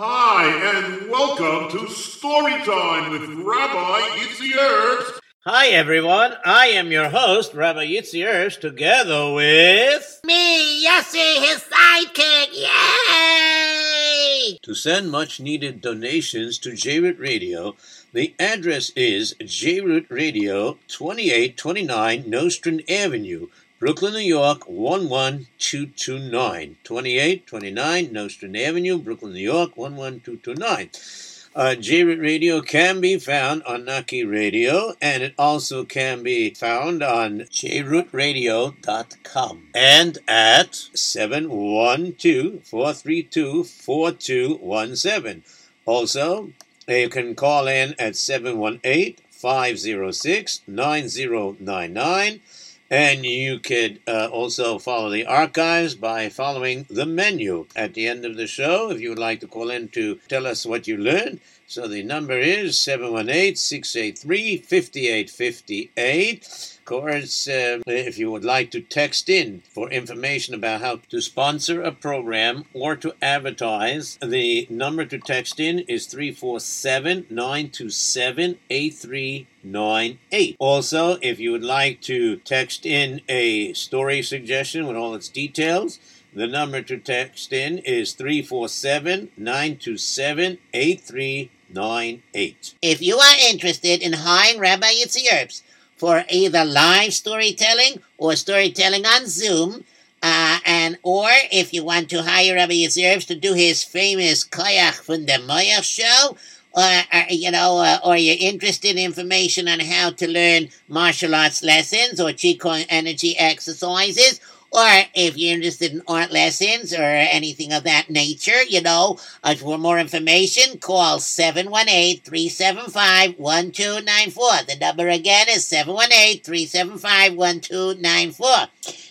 Hi, and welcome to Storytime with Rabbi Yitzi Herbst. Hi, everyone. I am your host, Rabbi Yitzi Herbst, together with... Me, Yossi, his sidekick. Yay! To send much needed donations to JRoot Radio, the address is JRoot Radio, 2829 Nostrand Avenue, Brooklyn, New York, 11229. 2829 Nostrand Avenue, Brooklyn, New York, 11229. Uh, JRoot Radio can be found on Naki Radio, and it also can be found on jrootradio.com and at 712-432-4217. Also, you can call in at 718-506-9099. And you could uh, also follow the archives by following the menu at the end of the show if you would like to call in to tell us what you learned. So the number is 718 683 5858. Course, uh, if you would like to text in for information about how to sponsor a program or to advertise, the number to text in is 347 927 8398. Also, if you would like to text in a story suggestion with all its details, the number to text in is 347 927 8398. If you are interested in hiring Rabbi Herbst for either live storytelling or storytelling on Zoom, uh, and or if you want to hire Rabbi Yitzi to do his famous Koyach from the Moyach show, or, uh, you know, uh, or you're interested in information on how to learn martial arts lessons or Qigong energy exercises, or if you're interested in art lessons or anything of that nature, you know, uh, for more information, call 718-375-1294. The number again is 718-375-1294.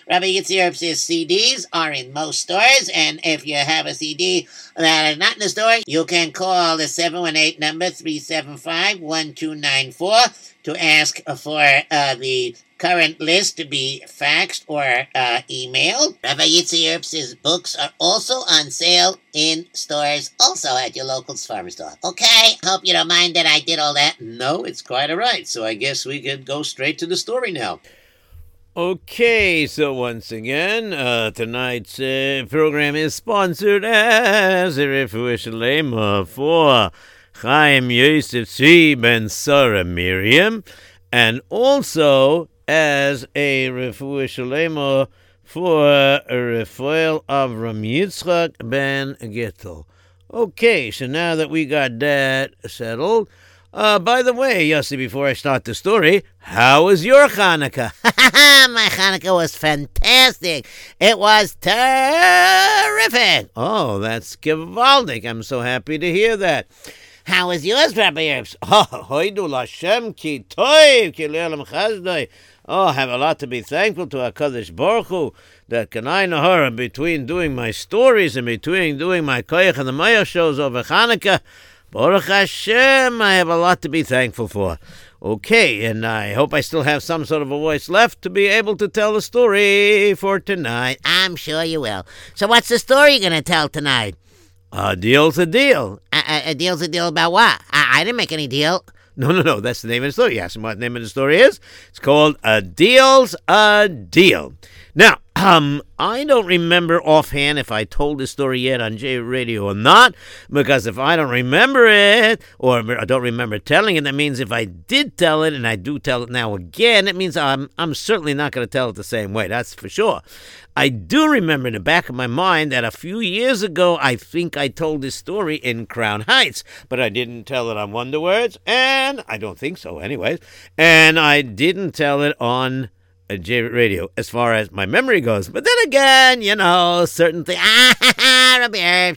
Rabbi Yitzi Herbst's CDs are in most stores, and if you have a CD that is not in the store, you can call the 718 number 375-1294 to ask for uh, the current list to be faxed or uh, emailed. Rabbi Yitzi Herbst's books are also on sale in stores, also at your local farm store. Okay, hope you don't mind that I did all that. No, it's quite all right. So I guess we could go straight to the story now. Okay, so once again, uh, tonight's uh, program is sponsored as a Refuah Shalema for Chaim Yosef Tzvi Ben Sarah Miriam, and also as a Refuah for Rafael Avram Yitzchak Ben Gittel. Okay, so now that we got that settled, uh, by the way, Yossi, before I start the story, how was your Hanukkah? My Hanukkah was fantastic. It was terrific. Oh, that's gewaldig. I'm so happy to hear that. How was yours, Rabbi Herbst? Oh, hoidu Lashem ki toiv ki chazdoi. Oh, I have a lot to be thankful to HaKadosh Baruch Hu that can I know her between doing my stories and between doing my Koyach and the Moyach shows over Hanukkah. Baruch Hashem, I have a lot to be thankful for. Okay, and I hope I still have some sort of a voice left to be able to tell the story for tonight. I'm sure you will. So, what's the story you're going to tell tonight? A deal's a deal. A, a, a deal's a deal about what? I, I didn't make any deal. No, no, no. That's the name of the story. You ask him what the name of the story is. It's called A Deal's a Deal. Now, um, I don't remember offhand if I told this story yet on J Radio or not, because if I don't remember it, or I don't remember telling it, that means if I did tell it and I do tell it now again, it means I'm I'm certainly not going to tell it the same way. That's for sure. I do remember in the back of my mind that a few years ago, I think I told this story in Crown Heights, but I didn't tell it on Wonder Words, and I don't think so, anyways. And I didn't tell it on J Radio as far as my memory goes. But then again, you know, certain things. Ah,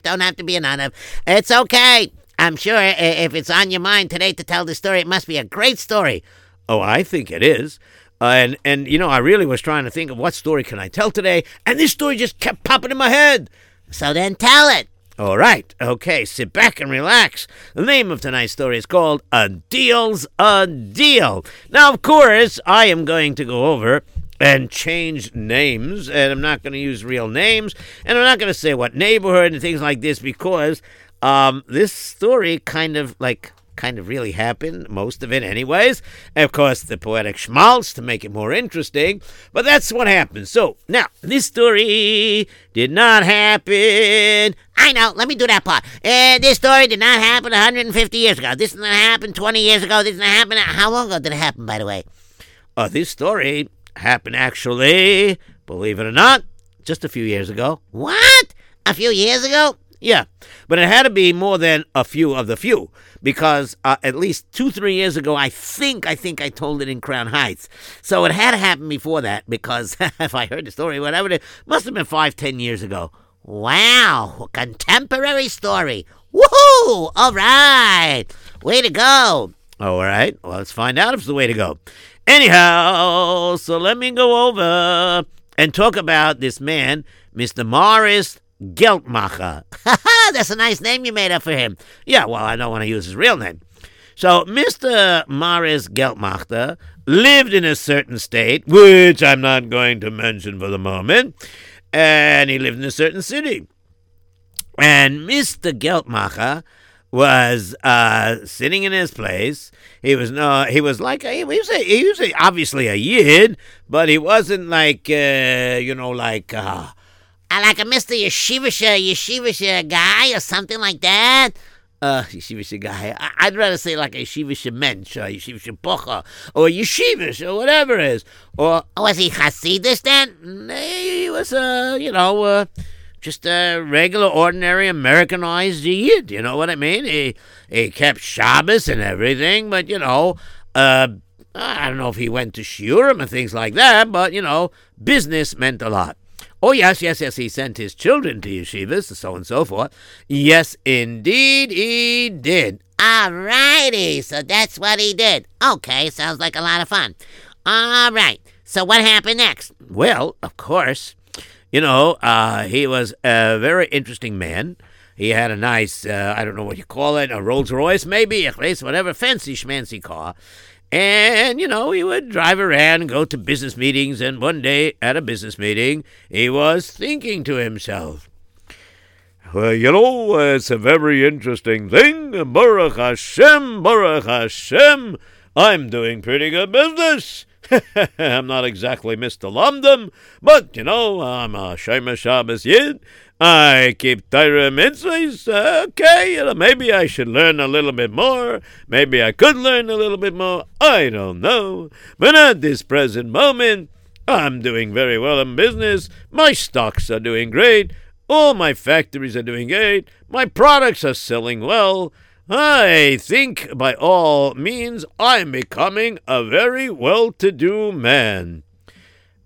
don't have to be anonymous. It's okay. I'm sure if it's on your mind today to tell the story, it must be a great story. Oh, I think it is. Uh, and and you know, I really was trying to think of what story can I tell today, and this story just kept popping in my head. So then tell it. All right, okay, sit back and relax. The name of tonight's story is called A Deal's a Deal. Now, of course, I am going to go over and change names, and I'm not going to use real names, and I'm not going to say what neighborhood and things like this because um, this story kind of like kind of really happened, most of it, anyways. And of course, the poetic schmaltz to make it more interesting. But that's what happened. So now, this story did not happen. I know. Let me do that part. Uh, this story did not happen 150 years ago. This did not happen 20 years ago. This did not happen. How long ago did it happen, by the way? Uh, this story happened actually, believe it or not, just a few years ago. What? A few years ago? Yeah, but it had to be more than a few of the few because uh, at least two, three years ago, I think, I think I told it in Crown Heights. So it had to happen before that because if I heard the story, whatever, it must have been five, ten years ago. Wow, contemporary story. Woohoo! All right, way to go. All right, well, let's find out if it's the way to go. Anyhow, so let me go over and talk about this man, Mr. Morris Geltmacher. That's a nice name you made up for him. Yeah, well, I don't want to use his real name. So, Mr. Morris Geltmacher lived in a certain state, which I'm not going to mention for the moment, and he lived in a certain city. And Mr. Geltmacher was uh, sitting in his place. He was no, he was like a, he was a, he was a, obviously a yid, but he wasn't like uh, you know like uh, I like a Mr. Yeshivisha, Yeshivisha guy or something like that. Uh, Yeshivisha guy. I- would rather say like a Yeshivisha mensch or Yeshivisha bocha or Yeshivish or whatever it is. Or oh, was he Hasidish then? He was, uh, you know, uh, just a regular, ordinary Americanized Yid. You know what I mean? He he kept Shabbos and everything, but you know, uh, I don't know if he went to shiurim and things like that, but you know, business meant a lot. Oh, yes, yes, yes, he sent his children to yeshivas, so on and so forth. Yes, indeed, he did. All righty, so that's what he did. Okay, sounds like a lot of fun. All right, so what happened next? Well, of course, you know, uh, he was a very interesting man. He had a nice, uh, I don't know what you call it, a Rolls Royce, maybe, a place, whatever, fancy schmancy car. And, you know, he would drive around and go to business meetings. And one day at a business meeting, he was thinking to himself, well, you know, it's a very interesting thing. Baruch Hashem, Baruch Hashem. I'm doing pretty good business. I'm not exactly Mr. Lomdom, but, you know, I'm a Shomer Shabbos Yid. I keep Torah mitzvahs. Uh, okay, you know, maybe I should learn a little bit more. Maybe I could learn a little bit more. I don't know. But at this present moment, I'm doing very well in business. My stocks are doing great. All my factories are doing great. My products are selling well. I think by all means I'm becoming a very well to do man.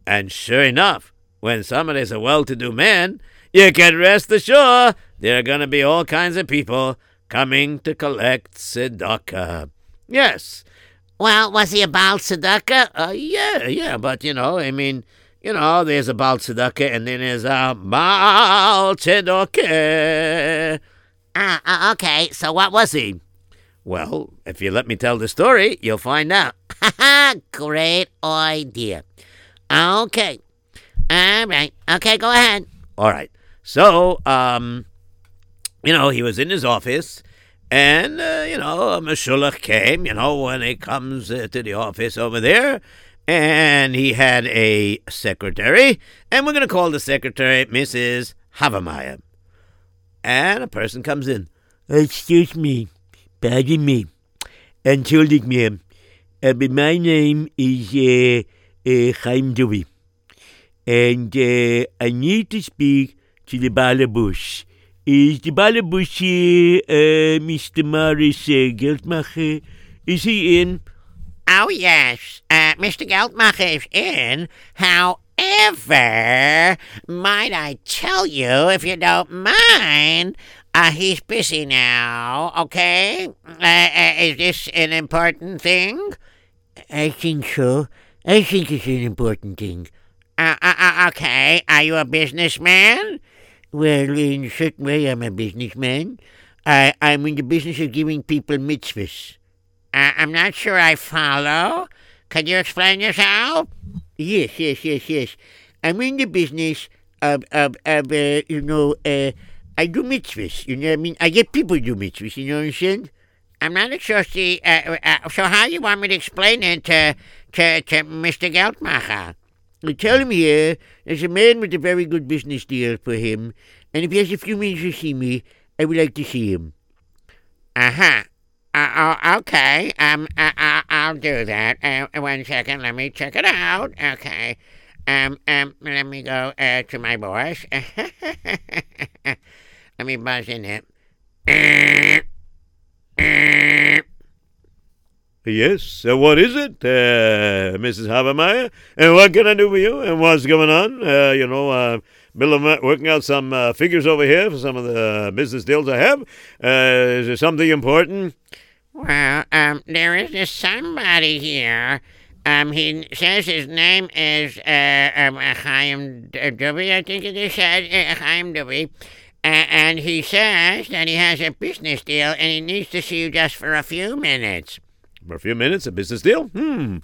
And sure enough, when somebody's a well to do man, you can rest assured there are going to be all kinds of people coming to collect tzedakah. Yes. Well, was he a Baal tzedakah? Uh, yeah, yeah, but you know, I mean, you know, there's a Baal tzedakah and then there's a Baal tzedakah. Ah, uh, okay, so what was he? Well, if you let me tell the story, you'll find out. Ha ha. Great idea. Okay. All right. Okay, go ahead. All right. So, um, you know, he was in his office, and, uh, you know, a Meshulach came, you know, when he comes uh, to the office over there, and he had a secretary, and we're going to call the secretary Mrs. Havermeyer. And a person comes in. Excuse me, pardon me, entschuldig mir, uh, my name is uh, uh, Chaim Dewey, and uh, I need to speak to the Balabush. Is the Balabush here, uh, Mr. Morris uh, Geldmacher? Is he in? Oh, yes. Uh, Mr. Geldmacher is in. However, might I tell you, if you don't mind, uh, he's busy now, okay? Uh, uh, is this an important thing? I think so. I think it's an important thing. Uh, uh, uh, okay. Are you a businessman? Well, in a certain way, I'm a businessman. I, I'm in the business of giving people mitzvahs. Uh, I'm not sure I follow. Can you explain yourself? Yes, yes, yes, yes. I'm in the business of, of, of uh, you know, uh, I do mitzvahs. You know I mean? I get people to do mitzvahs. You know what I'm saying? I'm not sure. See, uh, uh, so how you want me to explain it to to, to Mr. Geldmacher? Tell him here there's a man with a very good business deal for him, and if he has a few minutes to see me, I would like to see him. Uh-huh. Uh, oh, okay. Um, uh, uh, I'll do that. Uh, one second. Let me check it out. Okay. Um, um, let me go uh, to my boss. let me buzz in it. Yes, uh, what is it, uh, Mrs. Habermeyer? And what can I do for you? And what's going on? Uh, you know, uh, Bill, I'm working out some uh, figures over here for some of the business deals I have. Uh, is there something important? Well, um, there is somebody here. Um, he says his name is uh, um, Chaim Duby, I think it is uh, Chaim Duby. Uh, and he says that he has a business deal and he needs to see you just for a few minutes. For a few minutes, a business deal? Hmm.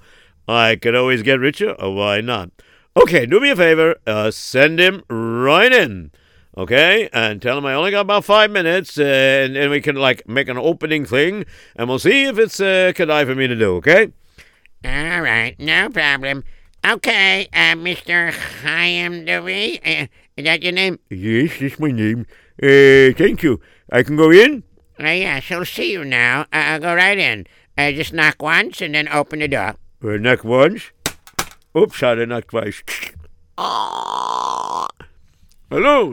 I could always get richer, why not? Okay, do me a favor. Uh, send him right in. Okay, and tell him I only got about five minutes, uh, and, and we can like make an opening thing, and we'll see if it's uh, Kadai for me to do. Okay? All right, no problem. Okay, uh, Mr. Chaim Dewey, uh, is that your name? Yes, that's my name. Uh, thank you. I can go in? Uh, yeah, she'll see you now. Uh, I'll go right in. Uh, just knock once and then open the door. Uh, knock once. Oops, I knocked twice. Hallo,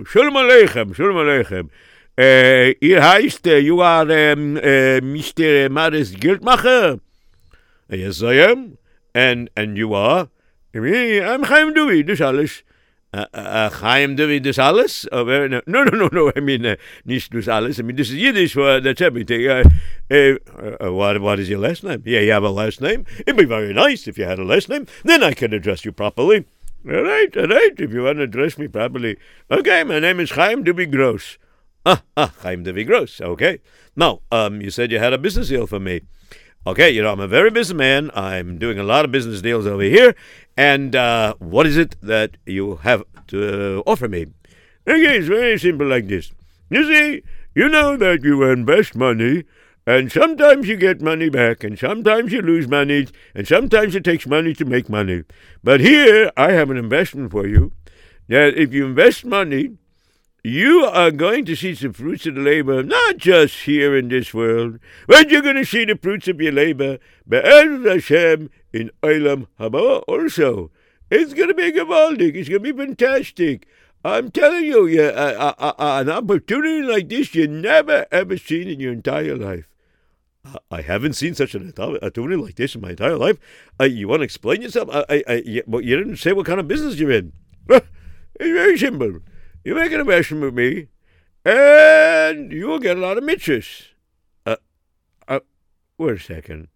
Shalom Aleichem, Shalom Aleichem. Uh, ihr heißt, uh, you are um, uh, Mr. Maris Geldmacher? Yes, I am. And and you are? Me, I'm Chaim Dewey, das alles. Uh, uh, Chaim Dewey, das alles? Oh, uh, no, no, no, no, I mean, uh, nicht alles. I mean, this is Yiddish, for that's everything. Uh, uh, what, what is your last name? Yeah, you have a last name? It'd be very nice if you had a last name. Then I could address you properly. All right, all right, if you want to address me properly. Okay, my name is Chaim Dewey Gross. Ah, ah, Chaim Dewey Gross, okay. Now, um, you said you had a business deal for me. Okay, you know, I'm a very busy man. I'm doing a lot of business deals over here. And uh, what is it that you have to uh, offer me? Okay, it's very simple like this. You see, you know that you invest money, and sometimes you get money back, and sometimes you lose money, and sometimes it takes money to make money. But here, I have an investment for you that if you invest money, you are going to see some fruits of the labor, not just here in this world, but you're going to see the fruits of your labor, Be'ez Hashem, in Olam Haba also. It's going to be gewaldig. It's going to be fantastic. I'm telling you, yeah, uh, uh, uh, an opportunity like this you never ever seen in your entire life. I haven't seen such an opportunity like this in my entire life. Uh, you want to explain yourself? I, I, I, well, you didn't say what kind of business you're in. it's very simple. You make an investment with me, and you will get a lot of mitzvahs. Uh, uh, wait a second.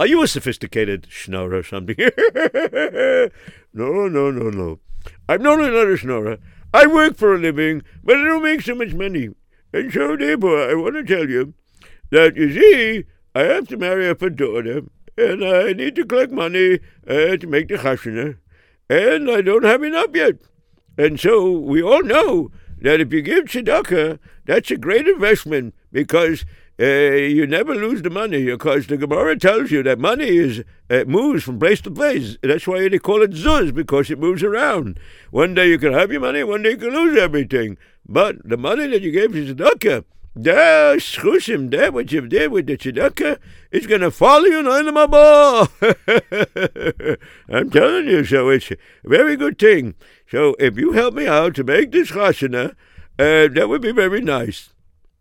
Are you a sophisticated schnorrer or something? no, no, no, no. I'm not another schnorrer. I work for a living, but I don't make so much money. And so, therefore, I want to tell you that, you see, I have to marry up a daughter, and I need to collect money uh, to make the chasana, and I don't have enough yet. And so we all know that if you give tzedakah, that's a great investment because uh, you never lose the money because the Gemara tells you that money is uh, moves from place to place. That's why they call it zuz because it moves around. One day you can have your money, one day you can lose everything. But the money that you gave to tzedakah, that schusim, that what you did with the tzedakah, is going to follow you in Haba. I'm telling you, so it's a very good thing. So if you help me out to make this chasana, uh, that would be very nice.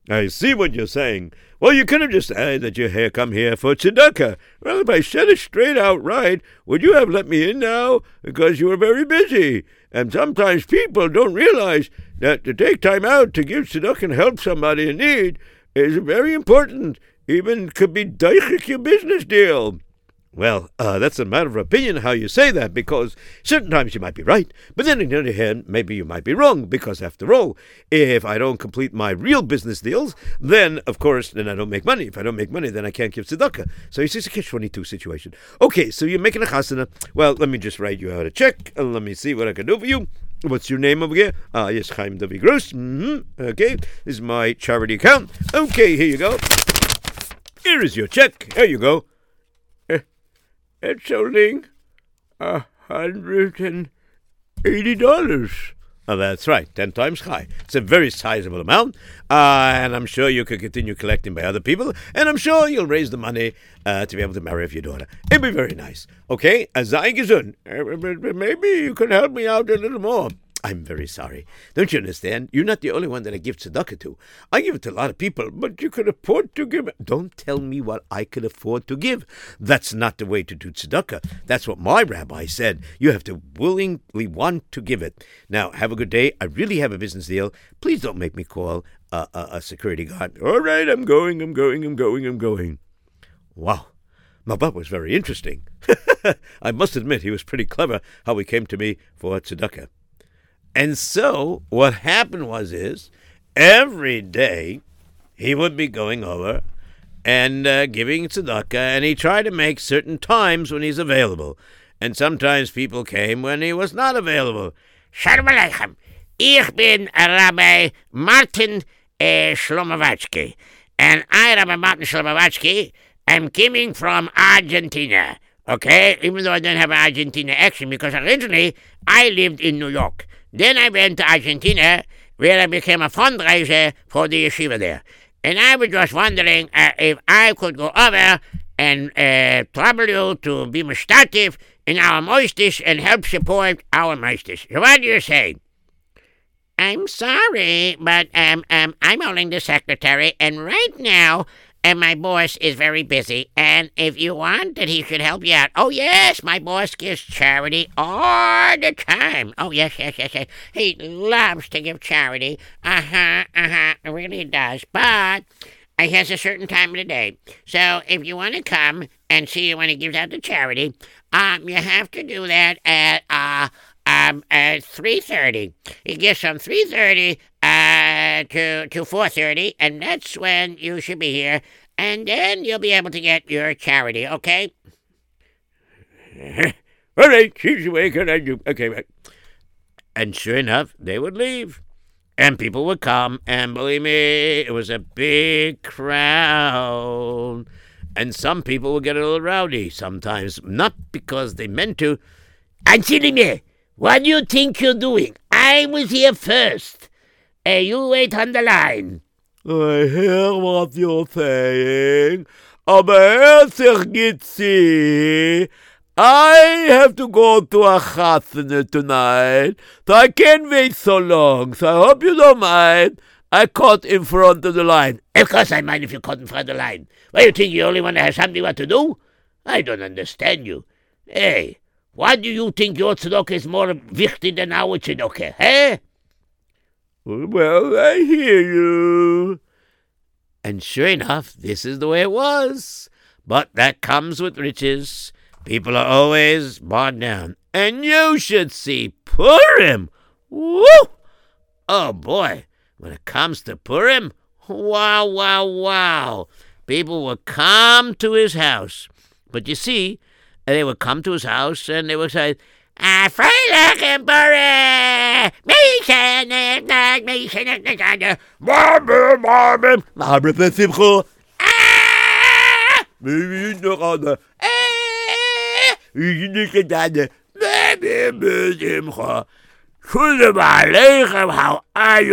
I see what you're saying. Well, you could have just said that you here come here for tzedakah. Well, if I said it straight out right, would you have let me in now? Because you were very busy. And sometimes people don't realize that to take time out to give tzedakah and help somebody in need is very important. Even could be daichik your business deal. Well, uh, that's a matter of opinion how you say that, because certain times you might be right, but then on the other hand, maybe you might be wrong, because after all, if I don't complete my real business deals, then, of course, then I don't make money. If I don't make money, then I can't give tzedakah. So it's a catch-22 situation. Okay, so you're making a chasana. Well, let me just write you out a check, and let me see what I can do for you. What's your name over here? Ah, yes, Chaim David Gross. Mm-hmm. Okay, this is my charity account. Okay, here you go. Here is your check. Here you go. It's only a hundred and eighty dollars. Oh, that's right, ten times high. It's a very sizable amount, uh, and I'm sure you could continue collecting by other people, and I'm sure you'll raise the money uh, to be able to marry your daughter. It'd be very nice. Okay, Azai Gesund. Uh, maybe you can help me out a little more. I'm very sorry. Don't you understand? You're not the only one that I give tzedakah to. I give it to a lot of people, but you can afford to give it. Don't tell me what I can afford to give. That's not the way to do tzedakah. That's what my rabbi said. You have to willingly want to give it. Now, have a good day. I really have a business deal. Please don't make me call a, a, a security guard. All right, I'm going, I'm going, I'm going, I'm going. Wow. Now, that was very interesting. I must admit, he was pretty clever how he came to me for tzedakah. And so what happened was is every day he would be going over and uh, giving tzedakah, and he tried to make certain times when he's available. And sometimes people came when he was not available. Shalom Aleichem. Ich bin Rabbi Martin uh, Shlomovatsky. And I, Rabbi Martin Shlomovatsky, am coming from Argentina. Okay? Even though I don't have an Argentina accent, because originally I lived in New York. Then I went to Argentina, where I became a fundraiser for the yeshiva there. And I was just wondering uh, if I could go over and uh, trouble you to be mustatif in our moistus and help support our moistus. So what do you say? I'm sorry, but um, um, I'm only the secretary, and right now and my boss is very busy. And if you want that he should help you out, oh yes, my boss gives charity all the time. Oh yes, yes, yes, yes. He loves to give charity. Uh huh, uh huh. Really does. But he has a certain time of the day. So if you want to come and see when he gives out the charity, um, you have to do that at uh um at three thirty. He gives from three thirty uh to to four thirty, and that's when you should be here, and then you'll be able to get your charity. Okay? All right, she's awake, and I do. Okay, right. And sure enough, they would leave. And people would come, and believe me, it was a big crowd. And some people would get a little rowdy sometimes, not because they meant to. Angelina, what do you think you're doing? I was here first. Uh, you wait on the line. I hear what you're saying, aber sich gitzi. I have to go to a chasana tonight, so I can't wait so long. So I hope you don't mind. I cut in front of the line. Of course I mind if you cut in front of the line. Why, you think you only want to have something what to do? I don't understand you. Hey, why do you think your tzedakah is more wichtig than our tzedakah, eh? Well, I hear you. And sure enough, this is the way it was. But that comes with riches. People are always bought down. And you should see Purim. Woo! Oh boy, when it comes to Purim, wow, wow, wow. People would come to his house. But you see, they would come to his house and they would say, Ah, im. Ah! Ah!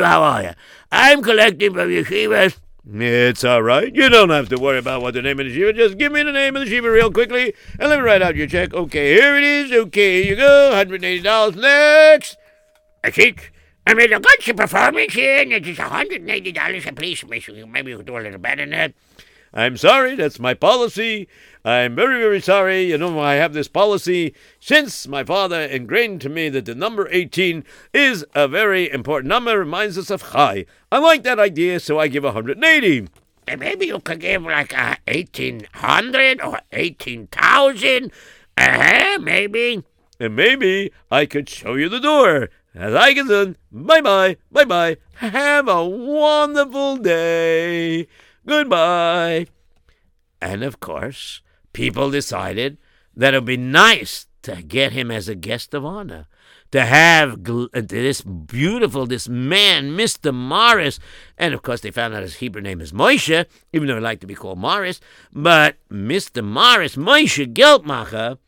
How are you? I'm collecting from yeshivas. It's all right. You don't have to worry about what the name of the shiva. Just give me the name of the shiva real quickly, and let me write out your check. Okay, here it is. Okay, here you go. Hundred eighty dollars. Next. That's it. I made a good performance here, and it's $180 a piece. Maybe you could do a little better than that. I'm sorry. That's my policy. I'm very, very sorry. You know, I have this policy since my father ingrained to me that the number 18 is a very important number, reminds us of Chai. I like that idea, so I give 180. And maybe you could give like a 1800 or 18,000. Uh-huh, maybe. And maybe I could show you the door. As I get done, bye bye, bye bye. Have a wonderful day. Goodbye. And of course, people decided that it would be nice to get him as a guest of honor, to have uh, this beautiful, this man, Mr. Morris. And of course, they found out his Hebrew name is Moshe, even though he liked to be called Morris. But Mr. Morris, Moshe Geltmacher,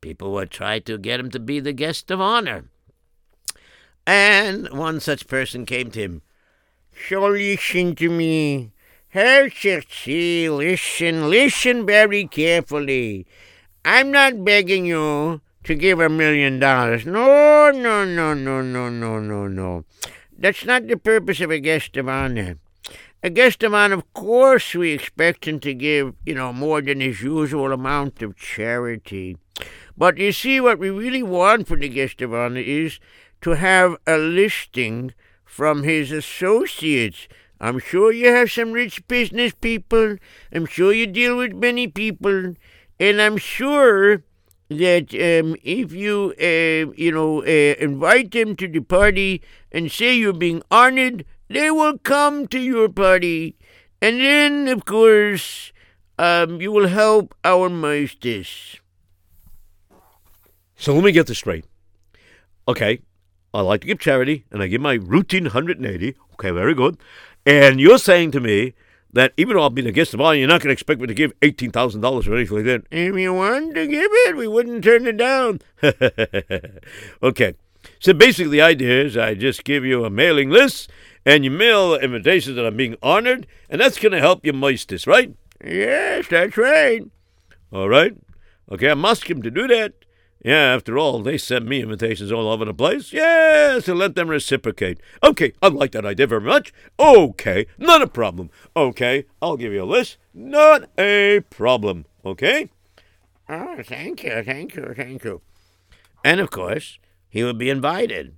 people would try to get him to be the guest of honor. And one such person came to him. So listen to me. Hershey, listen, listen very carefully. I'm not begging you to give a million dollars. No, no, no, no, no, no, no, no. That's not the purpose of a guest of honor. A guest of honor, of course, we expect him to give, you know, more than his usual amount of charity. But you see, what we really want for the guest of honor is to have a listing from his associates. I'm sure you have some rich business people. I'm sure you deal with many people. And I'm sure that um, if you, uh, you know, uh, invite them to the party and say you're being honored, they will come to your party. And then, of course, um, you will help our maesters. So let me get this straight. Okay, I like to give charity, and I give my routine 180. Okay, very good. And you're saying to me that even though I'll be the guest of honor, you're not going to expect me to give $18,000 or anything like that. If you wanted to give it, we wouldn't turn it down. okay. So basically, the idea is I just give you a mailing list, and you mail invitations that I'm being honored, and that's going to help you moist this, right? Yes, that's right. All right. Okay, I'm asking him to do that. Yeah, after all, they send me invitations all over the place. Yeah, so let them reciprocate. Okay, I like that idea very much. Okay, not a problem. Okay, I'll give you a list. Not a problem. Okay? Oh, thank you, thank you, thank you. And of course, he would be invited.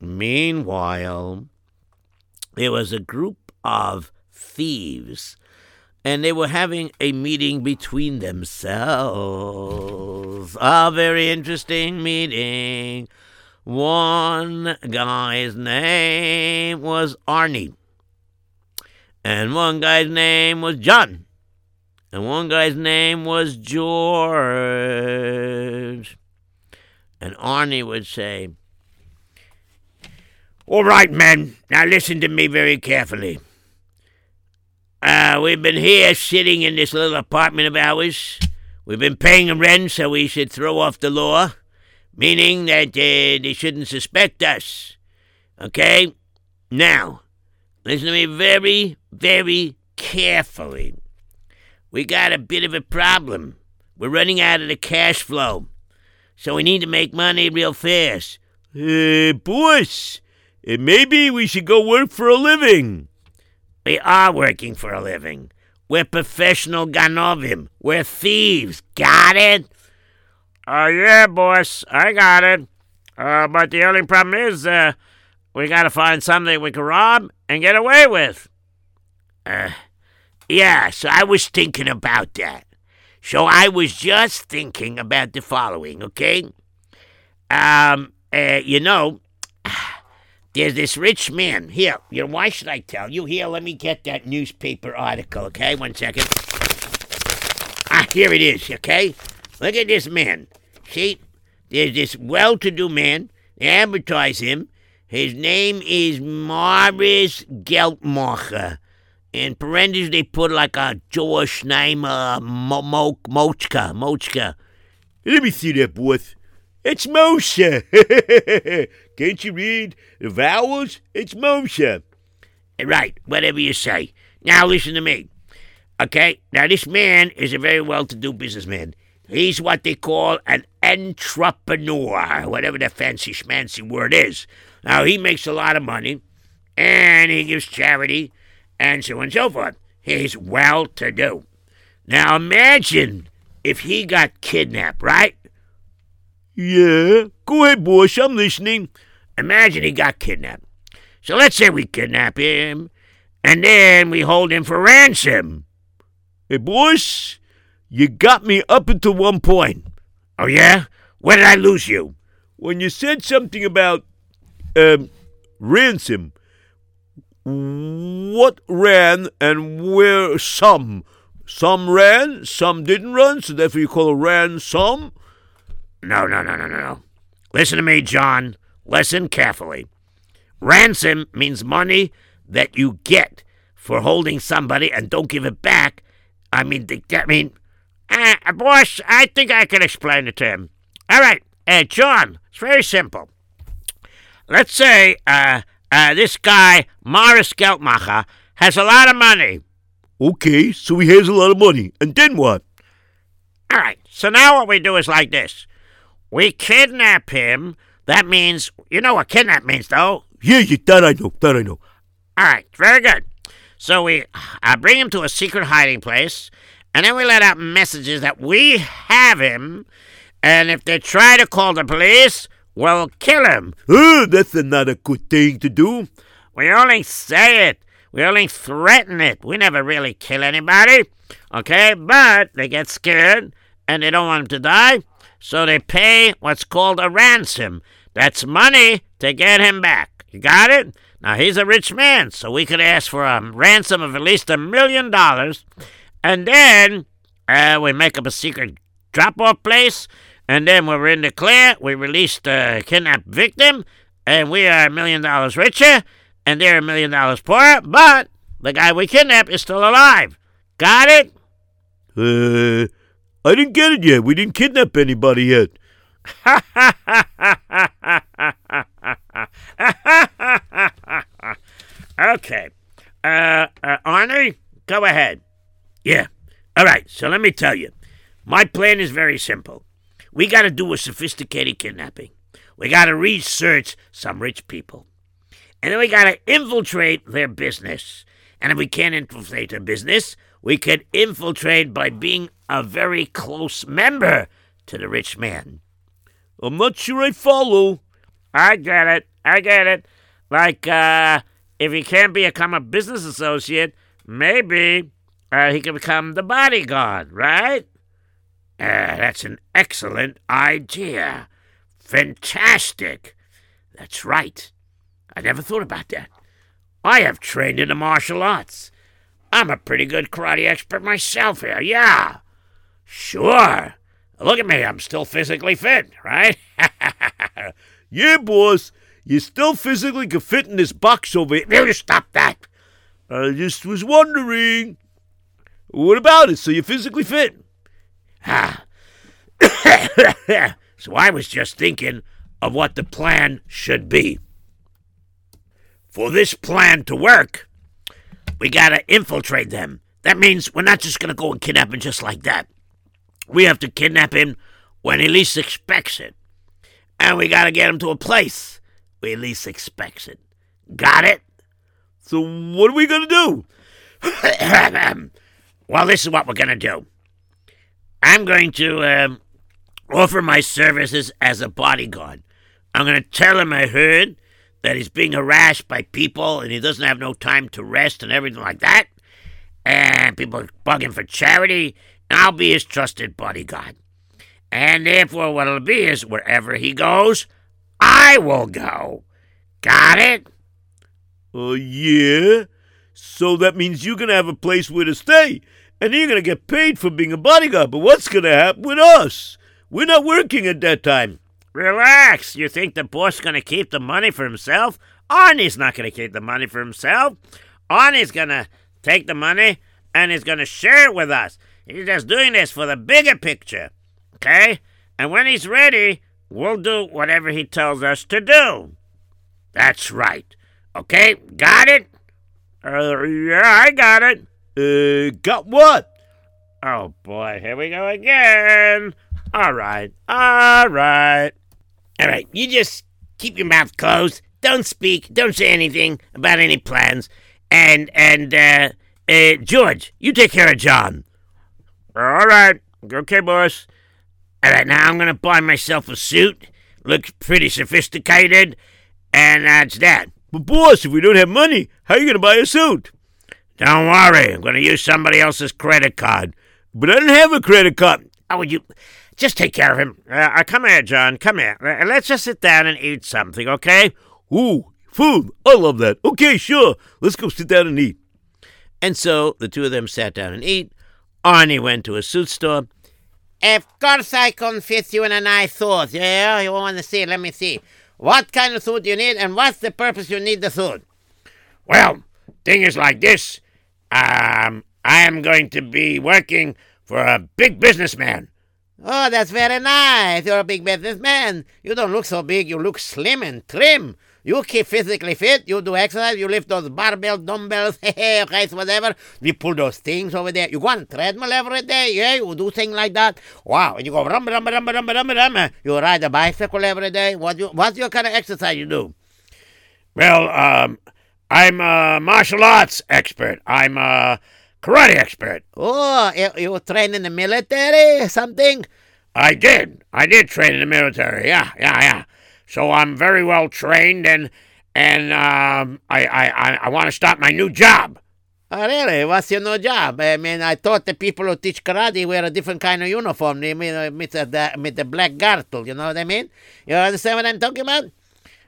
Meanwhile, there was a group of thieves, and they were having a meeting between themselves. A very interesting meeting. One guy's name was Arnie, and one guy's name was John, and one guy's name was George. And Arnie would say, All right, men, now listen to me very carefully. Uh, we've been here sitting in this little apartment of ours. We've been paying rent, so we should throw off the law, meaning that uh, they shouldn't suspect us. Okay? Now, listen to me very, very carefully. We got a bit of a problem. We're running out of the cash flow. So we need to make money real fast. Uh, boss, uh, maybe we should go work for a living. We are working for a living. We're professional ganovim. We're thieves. Got it? Uh, yeah, boss, I got it. Uh, but the only problem is, uh, we gotta find something we can rob and get away with. Uh, yeah, so I was thinking about that. So I was just thinking about the following, okay? Um, uh, you know, there's this rich man. Here, you know, why should I tell you? Here, let me get that newspaper article, okay? One second. Ah, here it is, okay? Look at this man. See, there's this well to do man. They advertise him. His name is Morris Geltmacher. In parentheses, they put like a Jewish name, uh, Mo- Mo- Mochka. Mochka. Let me see that, boss. It's Moshe. Can't you read the vowels? It's Moshe. Eh, right, whatever you say. Now listen to me. Okay, now this man is a very well to do businessman. He's what they call an entrepreneur, whatever the fancy schmancy word is. Now he makes a lot of money and he gives charity and so on and so forth. He's well to do. Now imagine if he got kidnapped, right? Yeah, go ahead, boss. I'm listening. Imagine he got kidnapped. So let's say we kidnap him, and then we hold him for ransom. Hey, boss, you got me up until one point. Oh, yeah? Where did I lose you? When you said something about um, ransom, what ran and where some? Some ran, some didn't run, so therefore you call a ransom? No, no, no, no, no, no. Listen to me, John. Listen carefully. Ransom means money that you get for holding somebody and don't give it back. I mean, I mean, uh, boss, I think I can explain it to him. All right, uh, John, it's very simple. Let's say uh, uh, this guy, Morris Geltmacher, has a lot of money. Okay, so he has a lot of money. And then what? All right, so now what we do is like this we kidnap him. That means, you know what kidnap means, though? Yeah, yeah, that I know, that I know. All right, very good. So we uh, bring him to a secret hiding place, and then we let out messages that we have him, and if they try to call the police, we'll kill him. Oh, that's not a good thing to do. We only say it. We only threaten it. We never really kill anybody. Okay, but they get scared and they don't want him to die, so they pay what's called a ransom. That's money to get him back. You got it? Now he's a rich man, so we could ask for a ransom of at least a million dollars, and then uh, we make up a secret drop-off place, and then when we're in the clear, we release the kidnapped victim, and we are a million dollars richer, and they're a million dollars poorer, but the guy we kidnapped is still alive. Got it? Uh, I didn't get it yet. We didn't kidnap anybody yet. okay. Uh, uh, Arnie, go ahead. Yeah. All right, so let me tell you. My plan is very simple. We got to do a sophisticated kidnapping. We got to research some rich people. And then we got to infiltrate their business. And if we can't infiltrate their business, we can infiltrate by being a very close member to the rich man. I'm not sure I follow. I get it. I get it. Like, uh, if he can't become a business associate, maybe uh, he can become the bodyguard, right? Uh, that's an excellent idea. Fantastic. That's right. I never thought about that. I have trained in the martial arts. I'm a pretty good karate expert myself here, yeah. Sure. Look at me, I'm still physically fit, right? Yeah, boss. You still physically fit in this box over here. Stop that? I just was wondering. What about it? So you're physically fit? Ah. so I was just thinking of what the plan should be. For this plan to work, we gotta infiltrate them. That means we're not just gonna go and kidnap him just like that. We have to kidnap him when he least expects it. And we gotta get him to a place where he least expects it. Got it? So what are we gonna do? well, this is what we're gonna do. I'm going to um, offer my services as a bodyguard. I'm to tell him I heard that he's being harassed by people and he doesn't have no time to rest and everything like that. And people are bugging for charity. And I'll be his trusted bodyguard. And therefore, what it'll be is wherever he goes, I will go. Got it? Uh, yeah. So that means you're gonna have a place where to stay, and you're gonna get paid for being a bodyguard. But what's gonna happen with us? We're not working at that time. Relax. You think the boss going to keep the money for himself? Arnie's not going to keep the money for himself. Arnie's going to take the money and he's going to share it with us. He's just doing this for the bigger picture. Okay? And when he's ready, we'll do whatever he tells us to do. That's right. Okay? Got it? Uh, yeah, I got it. Uh, got what? Oh boy, here we go again. All right, all right. All right, you just keep your mouth closed. Don't speak. Don't say anything about any plans. And and uh, uh, George, you take care of John. All right. Okay, boss. All right, now I'm gonna buy myself a suit. Looks pretty sophisticated, and that's that. But boss, if we don't have money, how are you gonna buy a suit? Don't worry, I'm gonna use somebody else's credit card. But I don't have a credit card. How would you? Just take care of him. Uh, uh, come here, John. Come here. Uh, let's just sit down and eat something, okay? Ooh, food. I love that. Okay, sure. Let's go sit down and eat. And so the two of them sat down and ate. Arnie went to a suit store, Of course I can fit you in a nice suit. Yeah, you want to see? Let me see. What kind of suit you need, and what's the purpose you need the suit? Well, thing is like this. Um, I am going to be working for a big businessman. Oh, that's very nice. You're a big businessman. You don't look so big. You look slim and trim. You keep physically fit. You do exercise. You lift those barbell dumbbells. okay, so whatever. You pull those things over there. You go on treadmill every day. Yeah, you do things like that. Wow. And you go rum, rum, rum, rum, rum, rum. You ride a bicycle every day. What you, what's your kind of exercise you do? Well, um, I'm a martial arts expert. I'm a karate expert. Oh, you, you train in the military or something? I did. I did train in the military. Yeah, yeah, yeah. So I'm very well trained, and and um, I I I, I want to start my new job. Oh, really? What's your new job? I mean, I thought the people who teach karate wear a different kind of uniform. They mean uh, with the with the black girdle. You know what I mean? You understand what I'm talking about?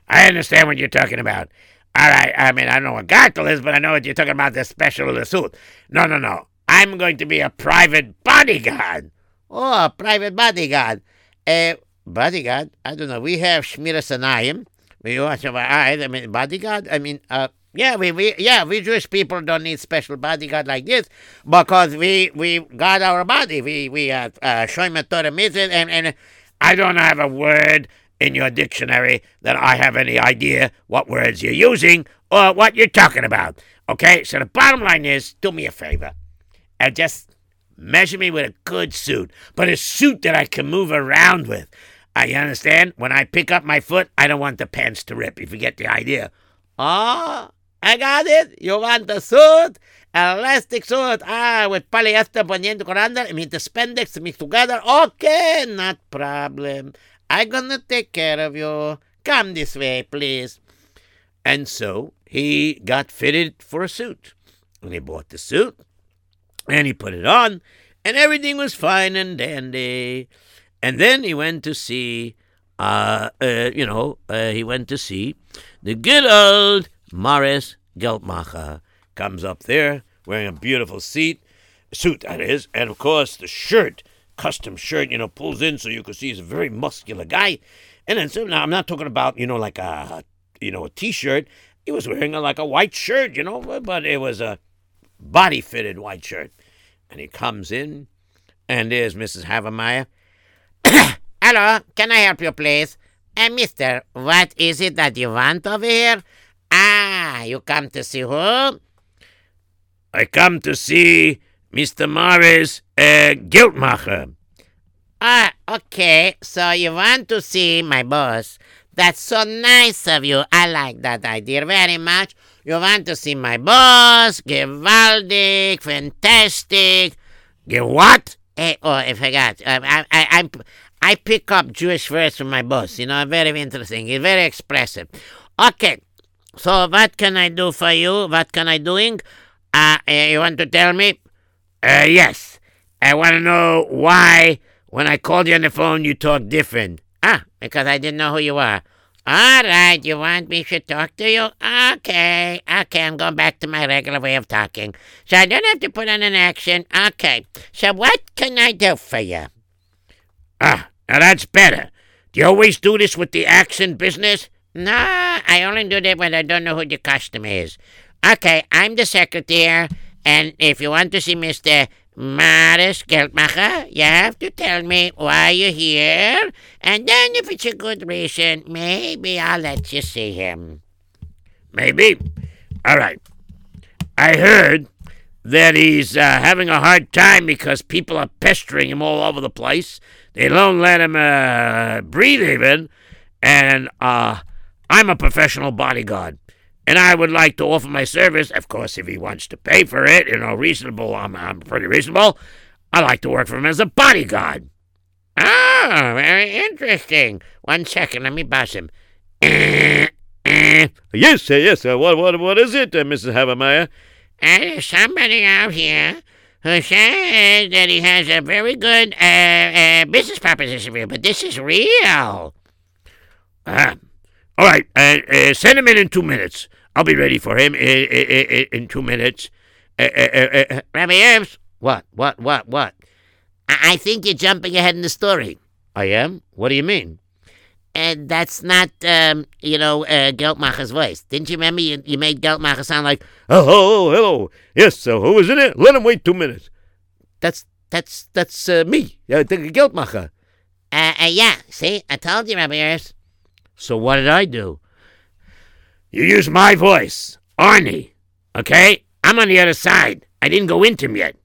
I understand what you're talking about. All right. I mean, I don't know what girdle is, but I know what you're talking about. The special of the suit. No, no, no. I'm going to be a private bodyguard. Oh, a private bodyguard. Uh, bodyguard? I don't know. We have Shmiras Einayim. We watch our eyes. I mean, bodyguard? I mean, uh, yeah, we, we yeah we Jewish people don't need special bodyguard like this because we we guard our body. We we uh, uh Torah mitzvah and and I don't have a word in your dictionary that I have any idea what words you're using or what you're talking about. Okay, so the bottom line is do me a favor and just measure me with a good suit, but a suit that I can move around with. You understand? When I pick up my foot, I don't want the pants to rip, if you get the idea. Oh, I got it. You want the suit? Elastic suit. Ah, with polyester poniendo con under. I mean, the spandex mixed together. Okay, not problem. I gonna take care of you. Come this way, please. And so he got fitted for a suit. And he bought the suit. And he put it on. And everything was fine and dandy. And then he went to see, uh, uh you know, uh, he went to see the good old Morris Geltmacher. Comes up there wearing a beautiful seat, suit, that is. And of course, the shirt custom shirt, you know, pulls in so you can see he's a very muscular guy. And then so now I'm not talking about, you know, like a you know, a t-shirt. He was wearing a, like a white shirt, you know, but it was a body fitted white shirt. And he comes in and there's Mrs. Havermeyer. Hello, can I help you, please? Uh, mister, what is it that you want over here? Ah, you come to see who? I come to see Mr. Morris uh, Guiltmacher. Ah, okay. So you want to see my boss. That's so nice of you. I like that idea very much. You want to see my boss? Gewaldig, fantastic. Give what? Hey, oh, I forgot. I, I, I, I, I pick up Jewish words from my boss. You know, very interesting. He's very expressive. Okay. So what can I do for you? What can I doing? Uh, you want to tell me? Uh, yes. I want to know why, when I called you on the phone, you talk different. Ah, because I didn't know who you were. All right, you want me to talk to you? Okay, okay, I'm going back to my regular way of talking. So I don't have to put on an accent. Okay, so what can I do for you? Ah, now that's better. Do you always do this with the accent business? No, I only do that when I don't know who the customer is. Okay, I'm the secretary, and if you want to see Mr. Morris Geldmacher, you have to tell me why you're here, and then if it's a good reason, maybe I'll let you see him. Maybe. All right. I heard that he's uh, having a hard time because people are pestering him all over the place. They don't let him uh, breathe even, and uh, I'm a professional bodyguard and I would like to offer my service. Of course, if he wants to pay for it, you know, reasonable, I'm, I'm pretty reasonable. I like to work for him as a bodyguard. Oh, very interesting. One second, let me buzz him. yes, uh, yes. Uh, what, what, what is it, uh, Mrs. Havermeyer? Uh, there's somebody out here who says that he has a very good uh, uh, business proposition for you, but this is real. Uh, all right, uh, uh, send him in in two minutes. I'll be ready for him in, in, in two minutes. Uh, uh, uh, Rabbi Herbst, what, what, what, what? I, I think you're jumping ahead in the story. I am? What do you mean? And that's not, um, you know, uh, Geltmacher's voice. Didn't you remember you, you made Geltmacher sound like, Oh, hello, hello. Yes, so who is in it? Let him wait two minutes. That's that's that's uh, me, uh, the Geldmacher. uh, uh, yeah, see, I told you, Rabbi Erz. So what did I do? You use my voice, Arnie. Okay? I'm on the other side. I didn't go into him yet.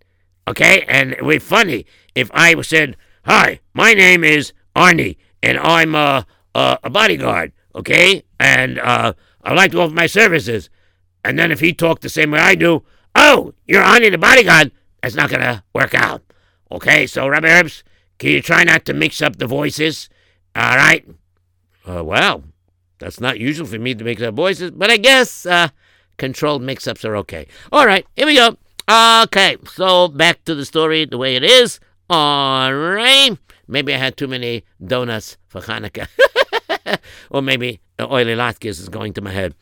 Okay? And it would be funny if I said, Hi, my name is Arnie, and I'm uh, uh, a bodyguard. Okay? And uh, I'd like to offer my services. And then if he talked the same way I do, Oh, you're Arnie the bodyguard. That's not going to work out. Okay? So, Rabbi Herbst, can you try not to mix up the voices? All right? Uh, well, that's not usual for me to mix up voices, but I guess uh, controlled mix-ups are okay. All right, here we go. Okay, so back to the story the way it is. All right. Maybe I had too many donuts for Hanukkah. or maybe uh, oily latkes is going to my head.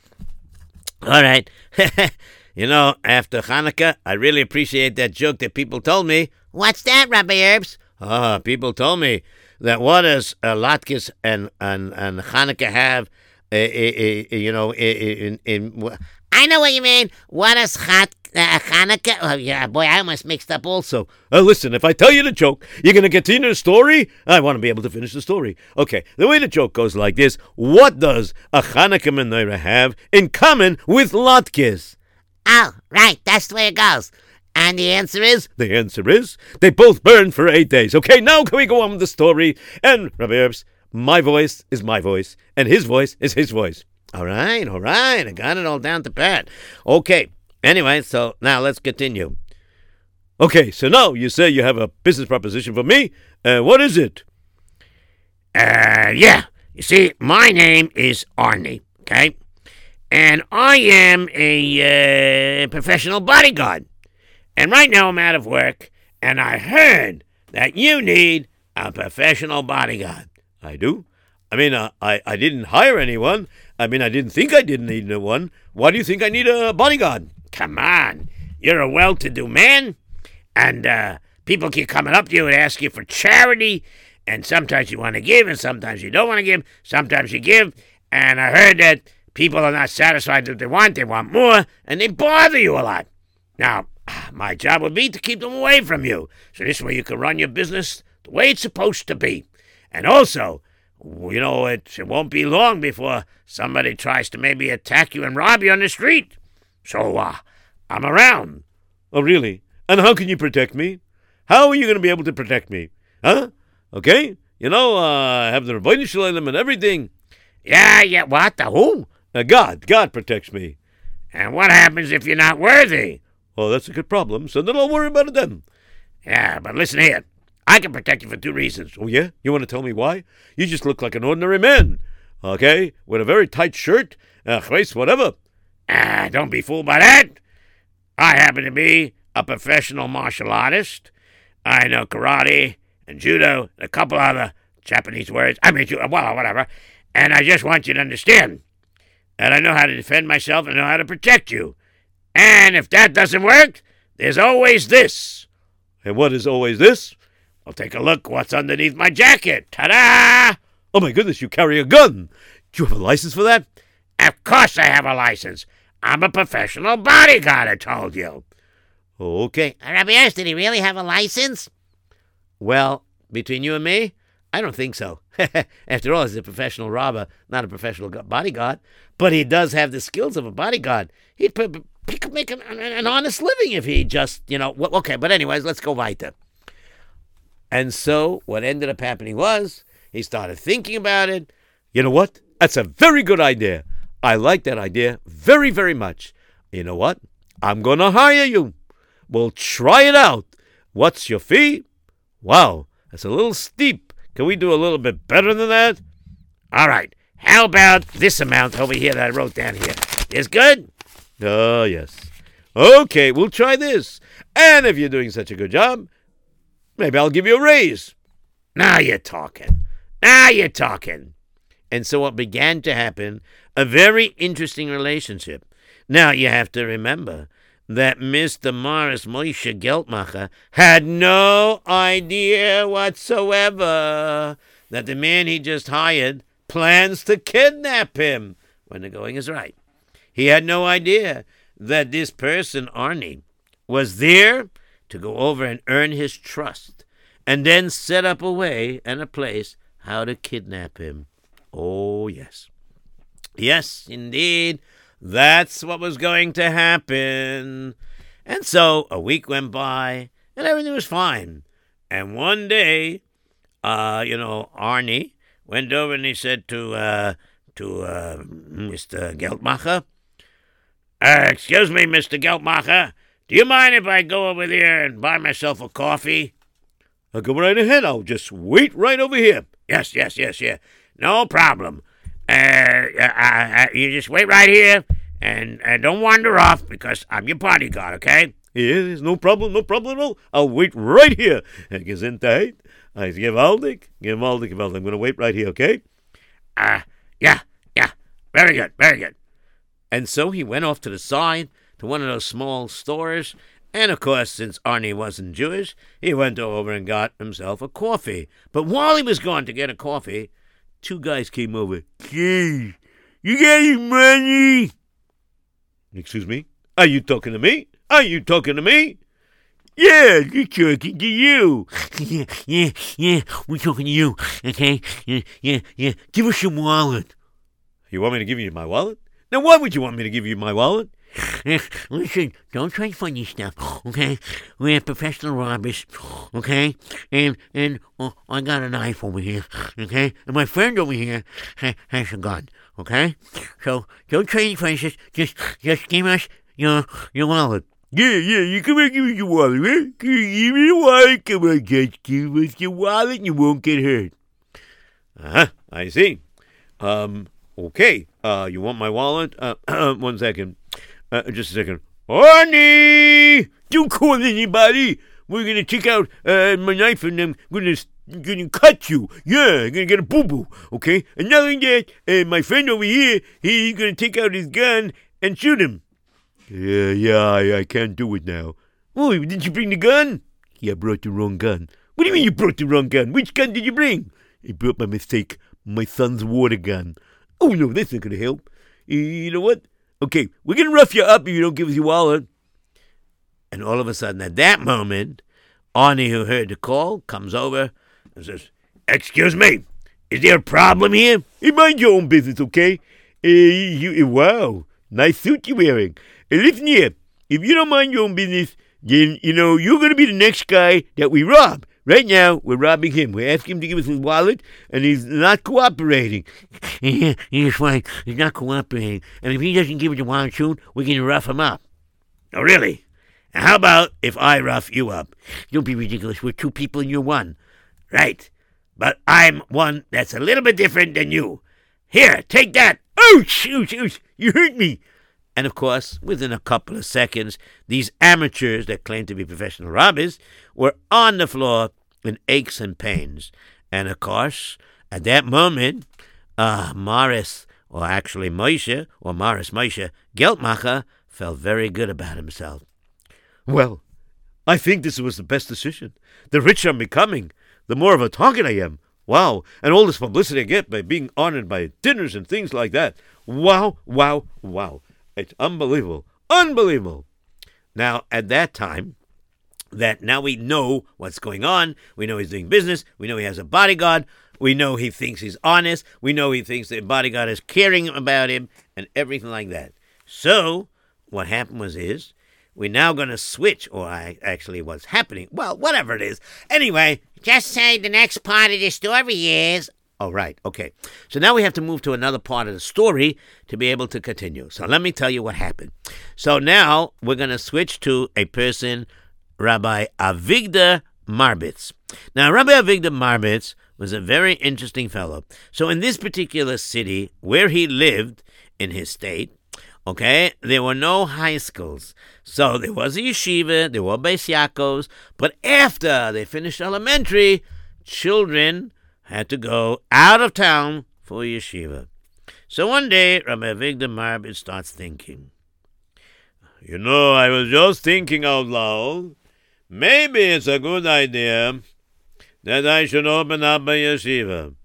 All right. you know, after Hanukkah, I really appreciate that joke that people told me. What's that, Rabbi Herbst? Ah, people told me that what does uh, latkes and, and, and Hanukkah have, uh, you know, in, in, I know what you mean. What is Chat, uh, Hanukkah? Oh, yeah, boy, I almost mixed up also. Uh, listen, if I tell you the joke, you're going to continue the story? I want to be able to finish the story. Okay, the way the joke goes like this What does a Hanukkah menorah have in common with latkes? Oh, right, that's the way it goes. And the answer is The answer is they both burn for eight days. Okay, now can we go on with the story? And, Rabbi Herbst, my voice is my voice, and his voice is his voice. All right, all right. I got it all down to pat. Okay. Anyway, so now let's continue. Okay, so now you say you have a business proposition for me. Uh, what is it? Uh, yeah. You see, my name is Arnie, okay? And I am a uh, professional bodyguard. And right now I'm out of work, and I heard that you need a professional bodyguard. I do. I mean, uh, I, I didn't hire anyone. I mean, I didn't think I didn't need one. Why do you think I need a bodyguard? Come on. You're a well to do man, and uh, people keep coming up to you and ask you for charity, and sometimes you want to give, and sometimes you don't want to give, sometimes you give. And I heard that people are not satisfied with what they want, they want more, and they bother you a lot. Now, my job would be to keep them away from you, so this way you can run your business the way it's supposed to be. And also, you know, it, it won't be long before somebody tries to maybe attack you and rob you on the street. So, uh, I'm around. Oh, really? And how can you protect me? How are you going to be able to protect me? Huh? Okay? You know, uh, I have the Ribono Shel Olam and everything. Yeah, yeah, what? The who? Uh, God, God protects me. And what happens if you're not worthy? Oh, that's a good problem. So then I'll worry about it then. Yeah, but listen here. I can protect you for two reasons. Oh, yeah? You want to tell me why? You just look like an ordinary man. Okay? With a very tight shirt, uh, chvais, whatever. Ah, don't be fooled by that. I happen to be a professional martial artist. I know karate and judo, and a couple other Japanese words. I mean, ju- well, whatever. And I just want you to understand that I know how to defend myself and know how to protect you. And if that doesn't work, there's always this. And what is always this? Well, take a look what's underneath my jacket. Ta-da! Oh, my goodness, you carry a gun. Do you have a license for that? Of course I have a license. I'm a professional bodyguard, I told you. Okay. Erz, did he really have a license? Well, between you and me, I don't think so. After all, he's a professional robber, not a professional bodyguard. But he does have the skills of a bodyguard. He'd he could make an, an, honest living if he just, you know. Well, okay, but anyways, let's go weiter. And so what ended up happening was he started thinking about it. You know what? That's a very good idea. I like that idea very, very much. You know what? I'm going to hire you. We'll try it out. What's your fee? Wow, that's a little steep. Can we do a little bit better than that? All right. How about this amount over here that I wrote down here? Is good? Oh, yes. Okay, we'll try this. And if you're doing such a good job, maybe I'll give you a raise. Now you're talking. Now you're talking. And so what began to happen, a very interesting relationship. Now you have to remember that Mr. Morris Moshe Geltmacher had no idea whatsoever that the man he just hired plans to kidnap him when the going is right. He had no idea that this person, Arnie, was there to go over and earn his trust and then set up a way and a place how to kidnap him. Oh, yes. Yes, indeed. That's what was going to happen. And so a week went by and everything was fine. And one day, uh, you know, Arnie went over and he said to uh, to uh, Mr. Geltmacher, uh, "Excuse me, Mr. Geltmacher, do you mind if I go over there and buy myself a coffee?" I'll go right ahead. I'll just wait right over here. Yes, yes, yes, yeah. No problem. Uh, uh, uh, you just wait right here and uh, don't wander off because I'm your bodyguard, okay? Yeah, there's no problem, no problem at all. I'll wait right here. Gesundheit. I gewaldig, gewaldig, gewaldig. I'm going to wait right here, okay? Uh, yeah, yeah. Very good, very good. And so he went off to the side to one of those small stores. And of course, since Arnie wasn't Jewish, he went over and got himself a coffee. But while he was going to get a coffee, two guys came over. Jeez, you got any money? Excuse me? Are you talking to me? Are you talking to me? Yeah, you're talking to you. yeah, yeah, yeah. We're talking to you, okay? Yeah, yeah, yeah. Give us your wallet. You want me to give you my wallet? Now, why would you want me to give you my wallet? Listen, don't try funny stuff, okay? We're professional robbers, okay? And and uh, I got a knife over here, okay? And my friend over here ha- has a gun, okay? So don't try any places. Just just give us your your wallet. Yeah, yeah, you come and give me your wallet, right? Give me your wallet. Come on, just give us your wallet and you won't get hurt. Uh-huh, I see. Um, okay. Uh, you want my wallet? Uh, one second. Uh, just a second. Honey! Don't call anybody. We're gonna take out uh, my knife and I'm gonna gonna cut you. Yeah, I'm gonna get a boo boo. Okay. And not only that, uh, my friend over here, he's gonna take out his gun and shoot him. Yeah, yeah, I, I can't do it now. Oh, didn't you bring the gun? Yeah, I brought the wrong gun. What do you mean you brought the wrong gun? Which gun did you bring? I brought my mistake, my son's water gun. Oh no, that's not gonna help. You know what? Okay, we're gonna rough you up if you don't give us your wallet. And all of a sudden, at that moment, Arnie, who heard the call, comes over and says, Excuse me, is there a problem here? Hey, mind your own business, okay? Uh, you, uh, wow, nice suit you're wearing. Uh, listen here, if you don't mind your own business, then, you know, you're going to be the next guy that we rob. Right now, we're robbing him. We're asking him to give us his wallet, and he's not cooperating. Yeah, he's right. He's not cooperating. And if he doesn't give us the wallet soon, we're gonna rough him up. Oh, really? How about if I rough you up? Don't be ridiculous. We're two people and you're one. Right. But I'm one that's a little bit different than you. Here, take that. Ouch, ouch, ouch. You hurt me. And of course, within a couple of seconds, these amateurs that claim to be professional robbers were on the floor in aches and pains. And of course, at that moment, uh, Morris, or actually Moshe, or Morris Moshe Geltmacher, felt very good about himself. Well, I think this was the best decision. The richer I'm becoming, the more of a target I am. Wow. And all this publicity I get by being honored by dinners and things like that. Wow, wow, wow. It's unbelievable. Unbelievable. Now, at that time, that now we know what's going on. We know he's doing business. We know he has a bodyguard. We know he thinks he's honest. We know he thinks the bodyguard is caring about him and everything like that. So, what happened was is we're now going to switch, or I actually what's happening. Well, whatever it is. Anyway, Just say the next part of the story is. Oh, right. Okay. So now we have to move to another part of the story to be able to continue. So let me tell you what happened. So now we're going to switch to a person, Rabbi Avigdor Marbitz. Now, Rabbi Avigdor Marbitz was a very interesting fellow. So in this particular city where he lived in his state, okay, there were no high schools. So there was a yeshiva, there were Beis Yaakovs, but after they finished elementary, children had to go out of town for yeshiva. So one day, Rabbi Avigdor Marbitz starts thinking, You know, I was just thinking out loud. Maybe it's a good idea that I should open up a yeshiva.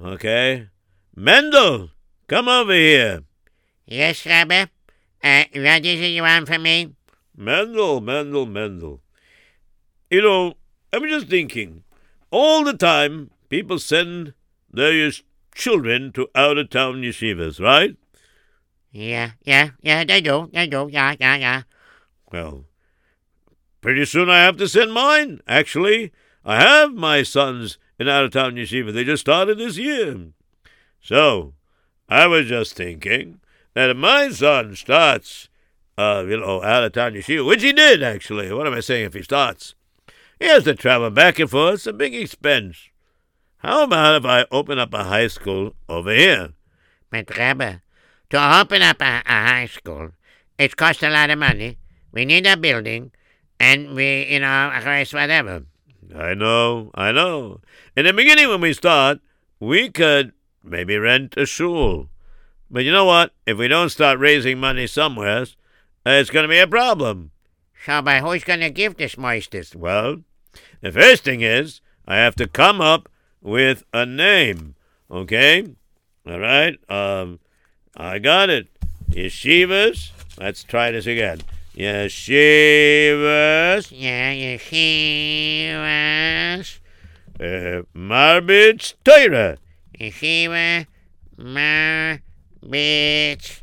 Okay? Mendel, come over here. Yes, Rabbi? Uh, what is it you want from me? Mendel, Mendel, Mendel. You know, I was just thinking, all the time people send their children to out of town yeshivas, right? Yeah, yeah, yeah, they do, they do, yeah, yeah, yeah. Well, pretty soon I have to send mine. Actually, I have my sons in out of town yeshiva. They just started this year. So, I was just thinking that if my son starts, uh, you know, out of town yeshiva, which he did actually. What am I saying if he starts? He has to travel back and forth. It's a big expense. How about if I open up a high school over here? But Rabbi, to open up a, a high school, it costs a lot of money. We need a building, and we, you know, course, whatever. I know, I know. In the beginning, when we start, we could maybe rent a shul. But you know what? If we don't start raising money somewhere, it's going to be a problem. So, but who's gonna give this moistest? Well, the first thing is I have to come up with a name. Okay? All right? Um, I got it. Yeshivas. Let's try this again. Yeshivas. Yeah, yeshivas, Uh, Marbitz Torah. yeshiva, mar, bitch,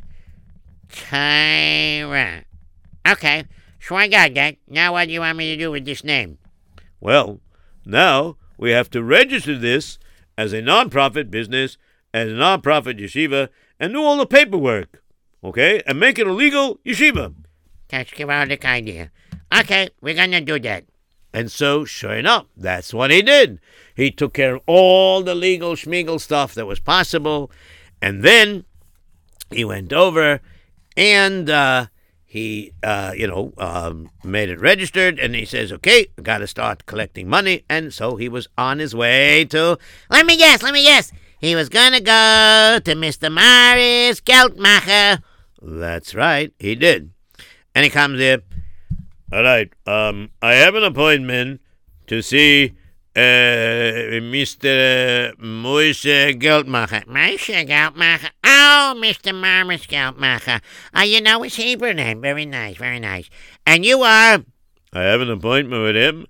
Tyra. Okay, so I got that. Now what do you want me to do with this name? Well, now we have to register this as a nonprofit business, as a nonprofit yeshiva, and do all the paperwork. Okay? And make it a legal yeshiva. That's a idea. Okay, we're gonna do that. And so, sure enough, that's what he did. He took care of all the legal schmiegel stuff that was possible, and then he went over and uh, he, uh, you know, um, made it registered, and he says, "Okay, got to start collecting money." And so he was on his way to. Let me guess, let me guess. He was gonna go to Mr. Morris Geldmacher. That's right, he did. And he comes here. All right, um, I have an appointment to see uh, Mr. Moishe Geldmacher. Moshe Geldmacher. Oh, Mr. Morris Geldmacher. Uh, you know his Hebrew name. Very nice, very nice. And you are. I have an appointment with him.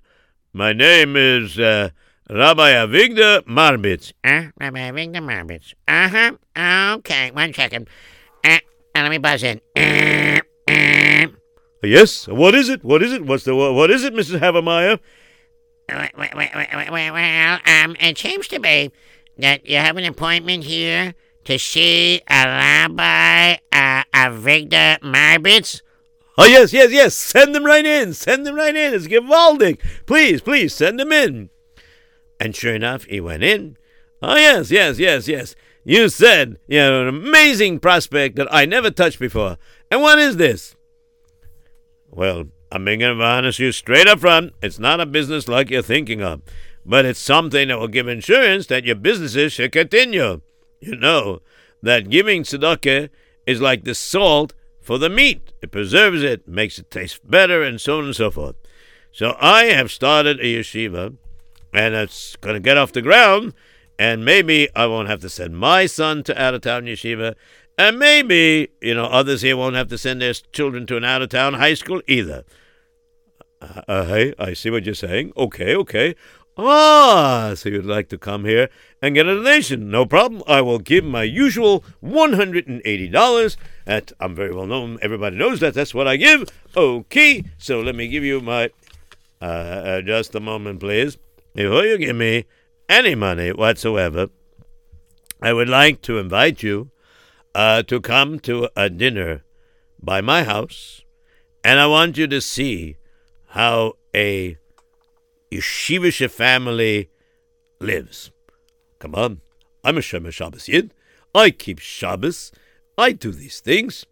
My name is uh, Rabbi Avigdor Marbitz. Uh, Rabbi Victor Marbitz. Uh huh. Okay, one second. Uh, uh, let me buzz in. Uh, uh, Yes, what is it? What is it? What's the what is it, Mrs. Havermeyer? Well, um, it seems to be that you have an appointment here to see a Rabbi uh, Avigdor Marbitz. Oh yes, yes, yes. Send them right in. Send them right in. It's gewaldig. Please, please send them in. And sure enough, he went in. Oh yes, yes, yes, yes. You said you have an amazing prospect that I never touched before. And what is this? Well, I'm being honest with you straight up front. It's not a business like you're thinking of, but it's something that will give insurance that your businesses should continue. You know that giving tzedakah is like the salt for the meat. It preserves it, makes it taste better, and so on and so forth. So I have started a yeshiva, and it's going to get off the ground, and maybe I won't have to send my son to out of town yeshiva, and maybe, you know, others here won't have to send their children to an out of town high school either. Uh, uh, hey, I see what you're saying. Okay, okay. Ah, so you'd like to come here and get a donation. No problem. I will give my usual $180. That I'm very well known. Everybody knows that. That's what I give. Okay, so let me give you my. Uh, uh, just a moment, please. Before you give me any money whatsoever, I would like to invite you uh, to come to a dinner by my house, and I want you to see how a yeshivish family lives. Come on, I'm a Shomer Shabbos Yid. I keep Shabbos. I do these things.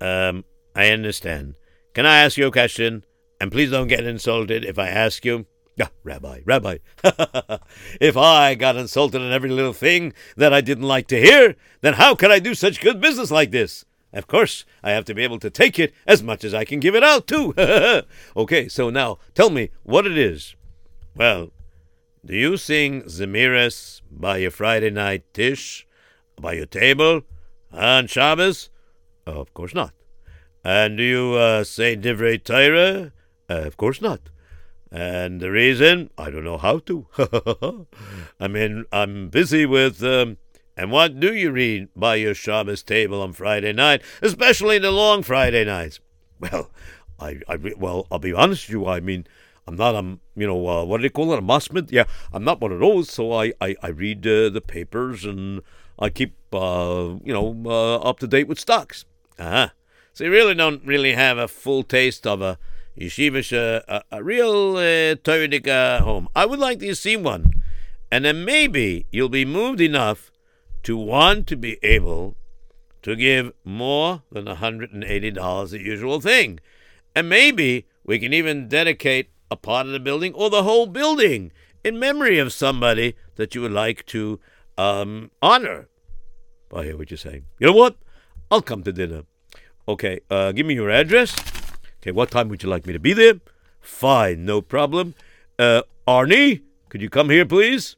Um, I understand. Can I ask you a question? And please don't get insulted if I ask you. Ah, Rabbi, Rabbi, if I got insulted in every little thing that I didn't like to hear, then how could I do such good business like this? Of course, I have to be able to take it as much as I can give it out, too. okay, so now tell me what it is. Well, do you sing Zemiris by your Friday night dish, by your table, on Shabbos? of course not. And do you uh, say Divrei Torah? Uh, of course not. And the reason? I don't know how to. I mean, I'm busy with. Um, and what do you read by your Shabbos table on Friday night, especially the long Friday nights? Well, I, I well, I'll be honest with you. I mean, I'm not a, you know, uh, what do they call it, a musmid? Yeah, I'm not one of those. So I, I, I read uh, the papers and I keep, uh, you know, uh, up to date with stocks. Uh-huh. So you really don't really have a full taste of a yeshivish, uh, a, a real uh, Torah home. I would like to see one. And then maybe you'll be moved enough to want to be able to give more than $180, the usual thing. And maybe we can even dedicate a part of the building or the whole building in memory of somebody that you would like to um, honor. I hear what you're saying. You know what? I'll come to dinner. Okay, uh, give me your address. Okay, what time would you like me to be there? Fine, no problem. Uh, Arnie, could you come here, please?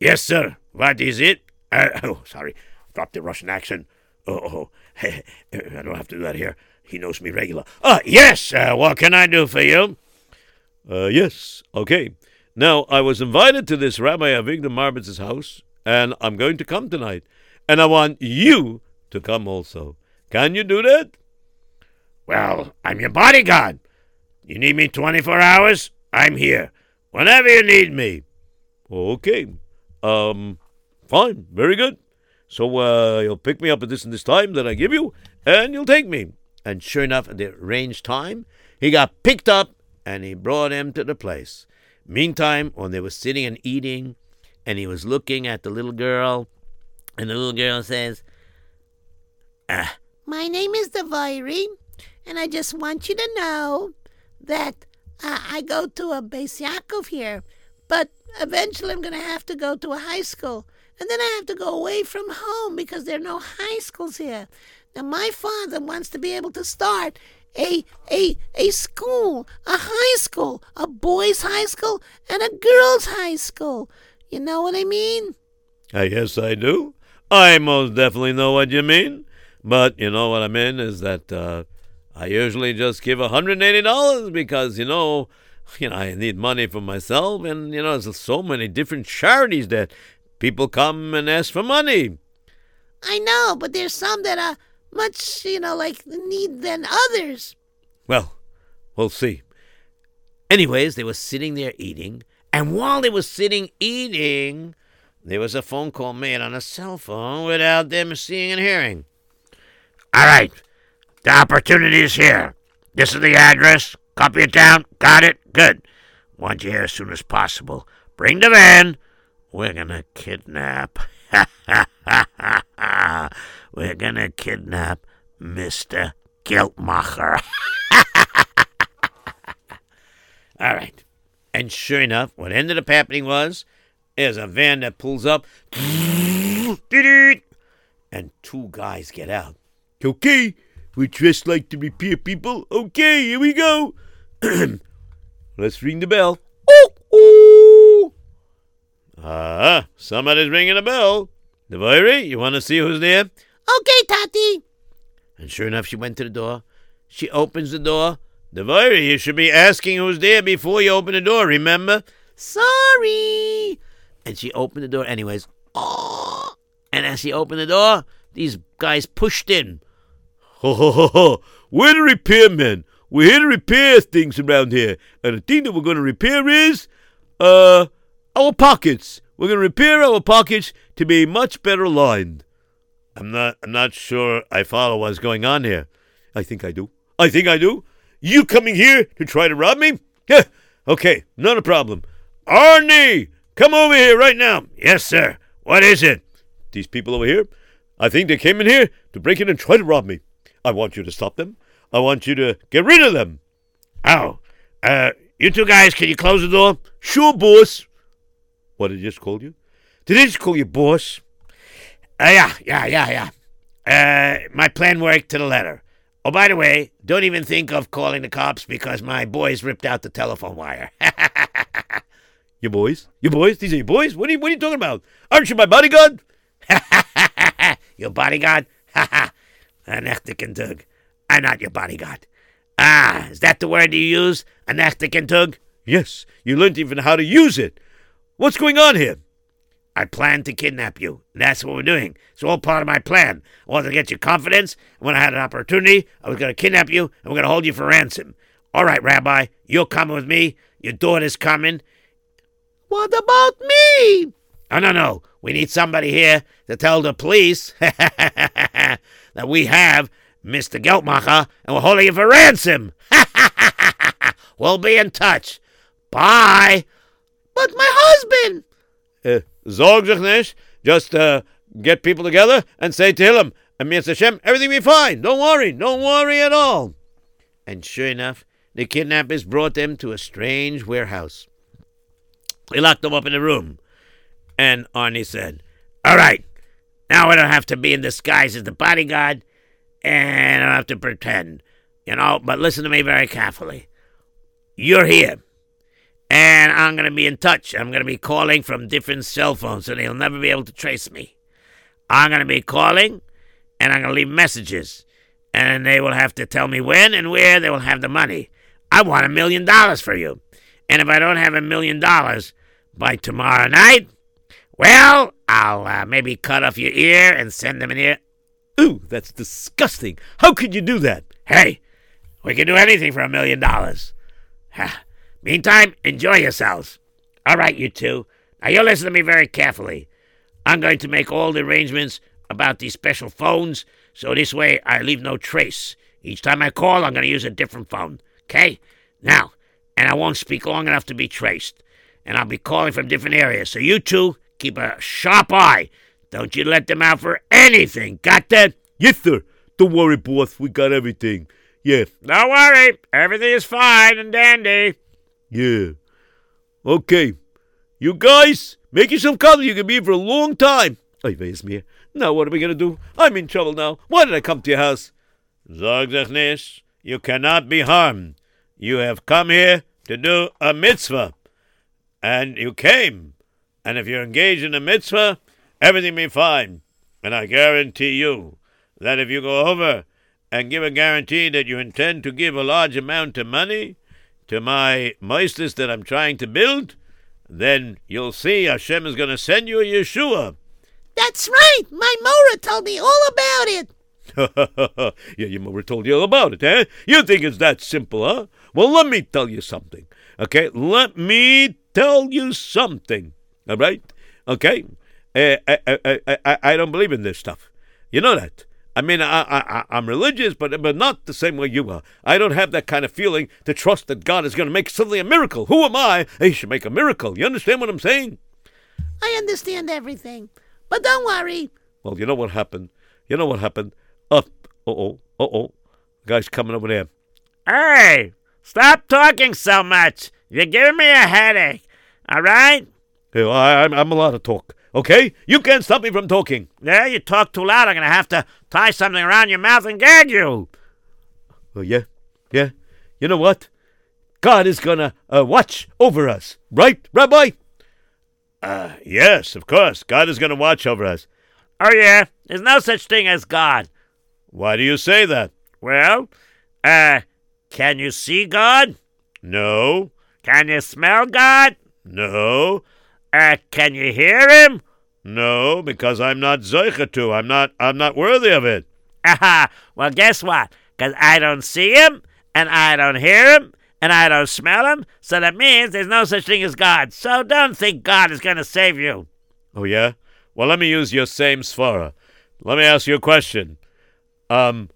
Yes, sir. What is it? Uh, oh, sorry. Dropped the Russian accent. Oh, oh. I don't have to do that here. He knows me regular. Uh, yes, uh, what can I do for you? Uh, yes, okay. Now, I was invited to this Rabbi Avigdor Marbitz's house, and I'm going to come tonight. And I want you to come also. Can you do that? Well, I'm your bodyguard. You need me 24 hours? I'm here. Whenever you need me. Okay. Um, fine. Very good. So, uh, you'll pick me up at this and this time that I give you, and you'll take me. And sure enough, at the arranged time, he got picked up and he brought him to the place. Meantime, when they were sitting and eating, and he was looking at the little girl, and the little girl says, ah, My name is Devairi, and I just want you to know that uh, I go to a Beis Yaakov here, but eventually I'm going to have to go to a high school. And then I have to go away from home because there are no high schools here. Now, my father wants to be able to start a a a school, a high school, a boys' high school and a girls' high school. You know what I mean? I guess I do. I most definitely know what you mean. But you know what I mean is that uh, I usually just give $180 because, you know, you know, I need money for myself, and you know, there's so many different charities that people come and ask for money. I know, but there's some that are much, you know, like need than others. Well, we'll see. Anyways, they were sitting there eating, and while they were sitting eating, there was a phone call made on a cell phone without them seeing and hearing. All right, the opportunity is here. This is the address. Copy it down. Got it? Good. Want you here as soon as possible. Bring the van. We're gonna kidnap. We're gonna kidnap Mr. Guiltmacher. All right. And sure enough, what ended up happening was there's a van that pulls up, and two guys get out. Okay, we're dressed like the repair people. Okay, here we go. Let's ring the bell. Ah, uh, somebody's ringing a bell. Devairi, you want to see who's there? Okay, Tati. And sure enough, she went to the door. She opens the door. Devairi, you should be asking who's there before you open the door, remember? Sorry. And she opened the door anyways. Oh. And as she opened the door, these guys pushed in. Ho, ho, ho, ho. We're the repairmen. We're here to repair things around here. And the thing that we're going to repair is, uh, our pockets. We're going to repair our pockets to be much better lined. I'm not, I'm not sure I follow what's going on here. I think I do. I think I do. You coming here to try to rob me? Yeah. Okay, not a problem. Arnie, come over here right now. Yes, sir. What is it? These people over here, I think they came in here to break in and try to rob me. I want you to stop them. I want you to get rid of them. Oh, uh, you two guys, can you close the door? Sure, boss. What did he just call you? Did he just call you boss? Uh, yeah, yeah, yeah, yeah. uh, my plan worked to the letter. Oh, by the way, don't even think of calling the cops because my boys ripped out the telephone wire. Your boys? Your boys? These are your boys? What are you, what are you talking about? Aren't you my bodyguard? your bodyguard? Ha ha. An echte I'm not your bodyguard. Ah, is that the word you use? An echte Yes, you learned even how to use it. What's going on here? I plan to kidnap you. That's what we're doing. It's all part of my plan. I wanted to get your confidence. When I had an opportunity, I was going to kidnap you and we're going to hold you for ransom. All right, Rabbi, you're coming with me. Your daughter's coming. What about me? Oh, no, no. We need somebody here to tell the police that we have Mr. Geltmacher and we're holding you for ransom. we'll be in touch. Bye. But my husband. Uh, Zorg nicht. Just uh, get people together and say to him, and Mr. Hashem, everything will be fine. Don't worry. Don't worry at all. And sure enough, the kidnappers brought them to a strange warehouse. They locked them up in a room. And Arnie said, All right, now I don't have to be in disguise as the bodyguard, and I don't have to pretend, you know, but listen to me very carefully. You're here and I'm going to be in touch. I'm going to be calling from different cell phones, so they'll never be able to trace me. I'm going to be calling, and I'm going to leave messages, and they will have to tell me when and where they will have the money. I want a million dollars for you. And if I don't have a million dollars by tomorrow night, well, I'll uh, maybe cut off your ear and send them an ear. Ooh, that's disgusting. How could you do that? Hey, we can do anything for a million dollars. Meantime, enjoy yourselves. All right, you two. Now you listen to me very carefully. I'm going to make all the arrangements about these special phones, so this way I leave no trace. Each time I call, I'm going to use a different phone. Okay? Now, and I won't speak long enough to be traced. And I'll be calling from different areas. So you two keep a sharp eye. Don't you let them out for anything. Got that? Yes, sir. Don't worry, boss. We got everything. Yeah. Don't worry. Everything is fine and dandy. Yeah. Okay. You guys, make yourself comfortable. You can be here for a long time. Now what are we gonna do? I'm in trouble now. Why did I come to your house? Zog you cannot be harmed. You have come here to do a mitzvah. And you came. And if you're engaged in a mitzvah, everything will be fine. And I guarantee you that if you go over and give a guarantee that you intend to give a large amount of money, to my meisters that I'm trying to build, then you'll see Hashem is going to send you a Yeshua. That's right. My Mora told me all about it. yeah, your Mora told you all about it, eh? You think it's that simple, huh? Well, let me tell you something. Okay, let me tell you something. All right? Okay? Uh, I, I, I, I don't believe in this stuff. You know that. I mean, I, I, I'm religious, but, but not the same way you are. I don't have that kind of feeling to trust that God is going to make suddenly a miracle. Who am I? He should make a miracle. You understand what I'm saying? I understand everything. But don't worry. Well, you know what happened? You know what happened? Up. Uh oh. Uh oh. Guy's coming over there. Hey, stop talking so much. You're giving me a headache. All right? Hey, I, I'm, I'm allowed to talk. Okay? You can't stop me from talking. Yeah, you talk too loud. I'm going to have to tie something around your mouth and gag you. Oh, yeah? Yeah? You know what? God is going to uh, watch over us. Right, Rabbi? Uh, yes, of course. God is going to watch over us. Oh, yeah? There's no such thing as God. Why do you say that? Well, uh, can you see God? No. Can you smell God? No. Uh, can you hear him? No, because I'm not zeicha to. I'm not. I'm not worthy of it. Aha! well, guess what? Because I don't see him, and I don't hear him, and I don't smell him. So that means there's no such thing as God. So don't think God is going to save you. Oh yeah. Well, let me use your same svara. Let me ask you a question. Um,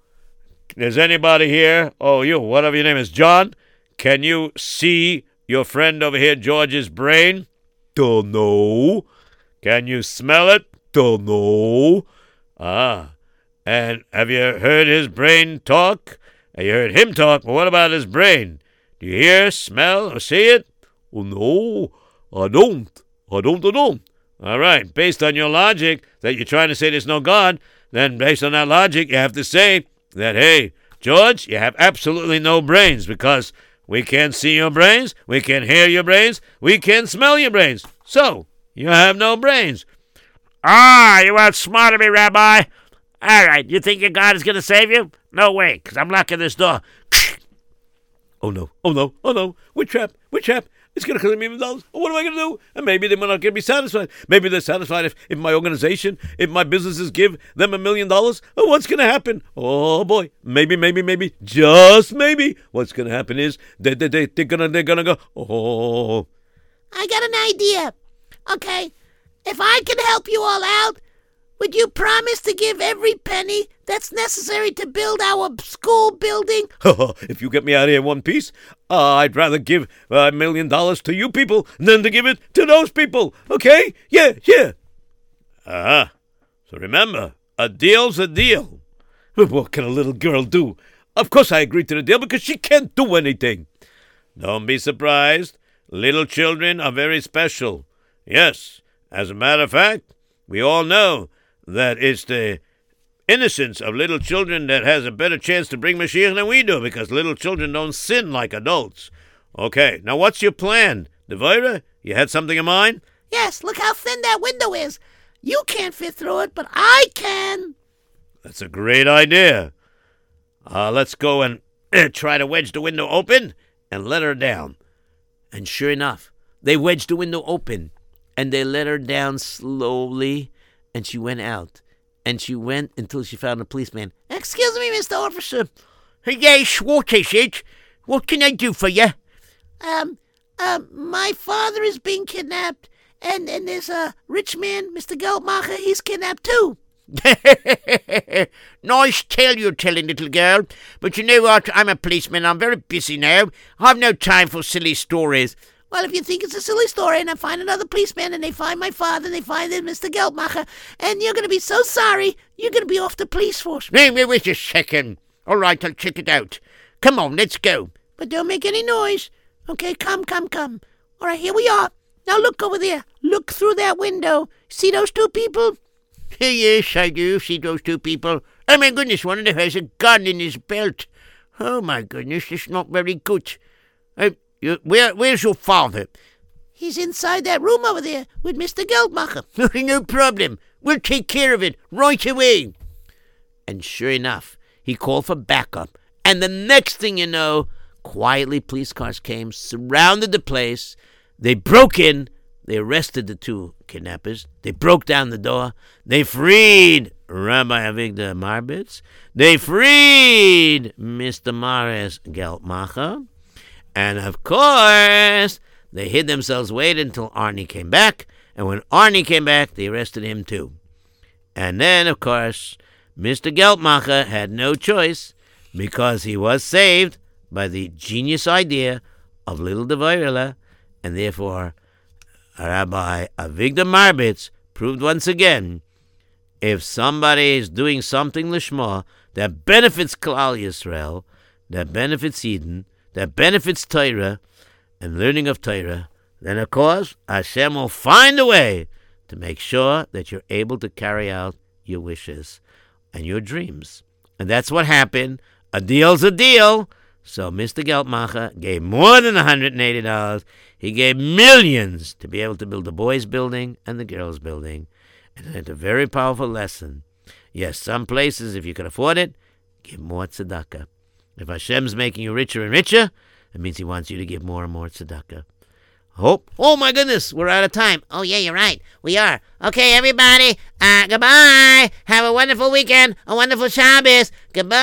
is anybody here? Oh, you, whatever your name is, John. Can you see your friend over here, George's brain? Don't know. Can you smell it? Don't know. Ah. And have you heard his brain talk? You heard him talk, but what about his brain? Do you hear, smell, or see it? Oh, no, I don't. I don't, I don't. All right. Based on your logic that you're trying to say there's no God, then based on that logic, you have to say that, hey, George, you have absolutely no brains because we can't see your brains, we can hear your brains, we can smell your brains. So, you have no brains. Ah, you outsmarted me, Rabbi. All right, you think your God is going to save you? No way, because I'm locking this door. Oh no, oh no, oh no. We're trapped, we're trapped. It's going to cost me a million dollars. What am I going to do? And maybe they're not going to be satisfied. Maybe they're satisfied if, if my organization, if my businesses give them a million dollars. What's going to happen? Oh boy, maybe, maybe, maybe, just maybe. What's going to happen is they, they, they, they're going to they're gonna go, oh. I got an idea. Okay, if I can help you all out, would you promise to give every penny that's necessary to build our school building? if you get me out of here in one piece, uh, I'd rather give a million dollars to you people than to give it to those people. Okay? Yeah, yeah. Ah, so remember, a deal's a deal. What can a little girl do? Of course I agreed to the deal because she can't do anything. Don't be surprised. Little children are very special. Yes, as a matter of fact, we all know that it's the innocence of little children that has a better chance to bring Mashiach than we do because little children don't sin like adults. Okay, now what's your plan? Devira, you had something in mind? Yes, look how thin that window is. You can't fit through it, but I can. That's a great idea. Uh, let's go and try to wedge the window open and let her down. And sure enough, they wedged the window open and they let her down slowly and she went out. And she went until she found a policeman. Excuse me, Mr. Officer. Yes, what is it? What can I do for you? Um, um, my father is being kidnapped, and, and there's a rich man, Mr. Geldmacher, he's kidnapped too. nice tale you're telling, little girl. But you know what? I'm a policeman. I'm very busy now. I've no time for silly stories. Well, if you think it's a silly story and I find another policeman and they find my father and they find Mr. Geldmacher, and you're going to be so sorry, you're going to be off the police force. Wait, wait, wait a second. All right, I'll check it out. Come on, let's go. But don't make any noise. Okay, come, come, come. All right, here we are. Now look over there. Look through that window. See those two people? yes, I do see those two people. Oh, my goodness, one of them has a gun in his belt. Oh, my goodness, that's not very good. Uh, you, where, where's your father? He's inside that room over there with Mr. Geldmacher. no problem. We'll take care of it right away. And sure enough, he called for backup. And the next thing you know, quietly police cars came, surrounded the place. They broke in. They arrested the two kidnappers. They broke down the door. They freed Rabbi Avigdor Marbitz. They freed Mr. Mares Geldmacher. And of course, they hid themselves, waited until Arnie came back. And when Arnie came back, they arrested him too. And then, of course, Mr. Geldmacher had no choice because he was saved by the genius idea of little Devirla, and therefore Rabbi Avigdor Marbitz proved once again if somebody is doing something lishma that benefits Klal Yisrael, that benefits Yidden, that benefits Torah and learning of Torah, then of course Hashem will find a way to make sure that you're able to carry out your wishes and your dreams. And that's what happened. A deal's a deal. So Mr. Geldmacher gave more than $180. He gave millions to be able to build the boys' building and the girls' building. And it's a very powerful lesson. Yes, some places, if you can afford it, give more tzedakah. If Hashem's making you richer and richer, it means He wants you to give more and more tzedakah. Hope. Oh my goodness, we're out of time. Oh yeah, you're right. We are. Okay, everybody. Uh, goodbye. Have a wonderful weekend. A wonderful Shabbos. Goodbye.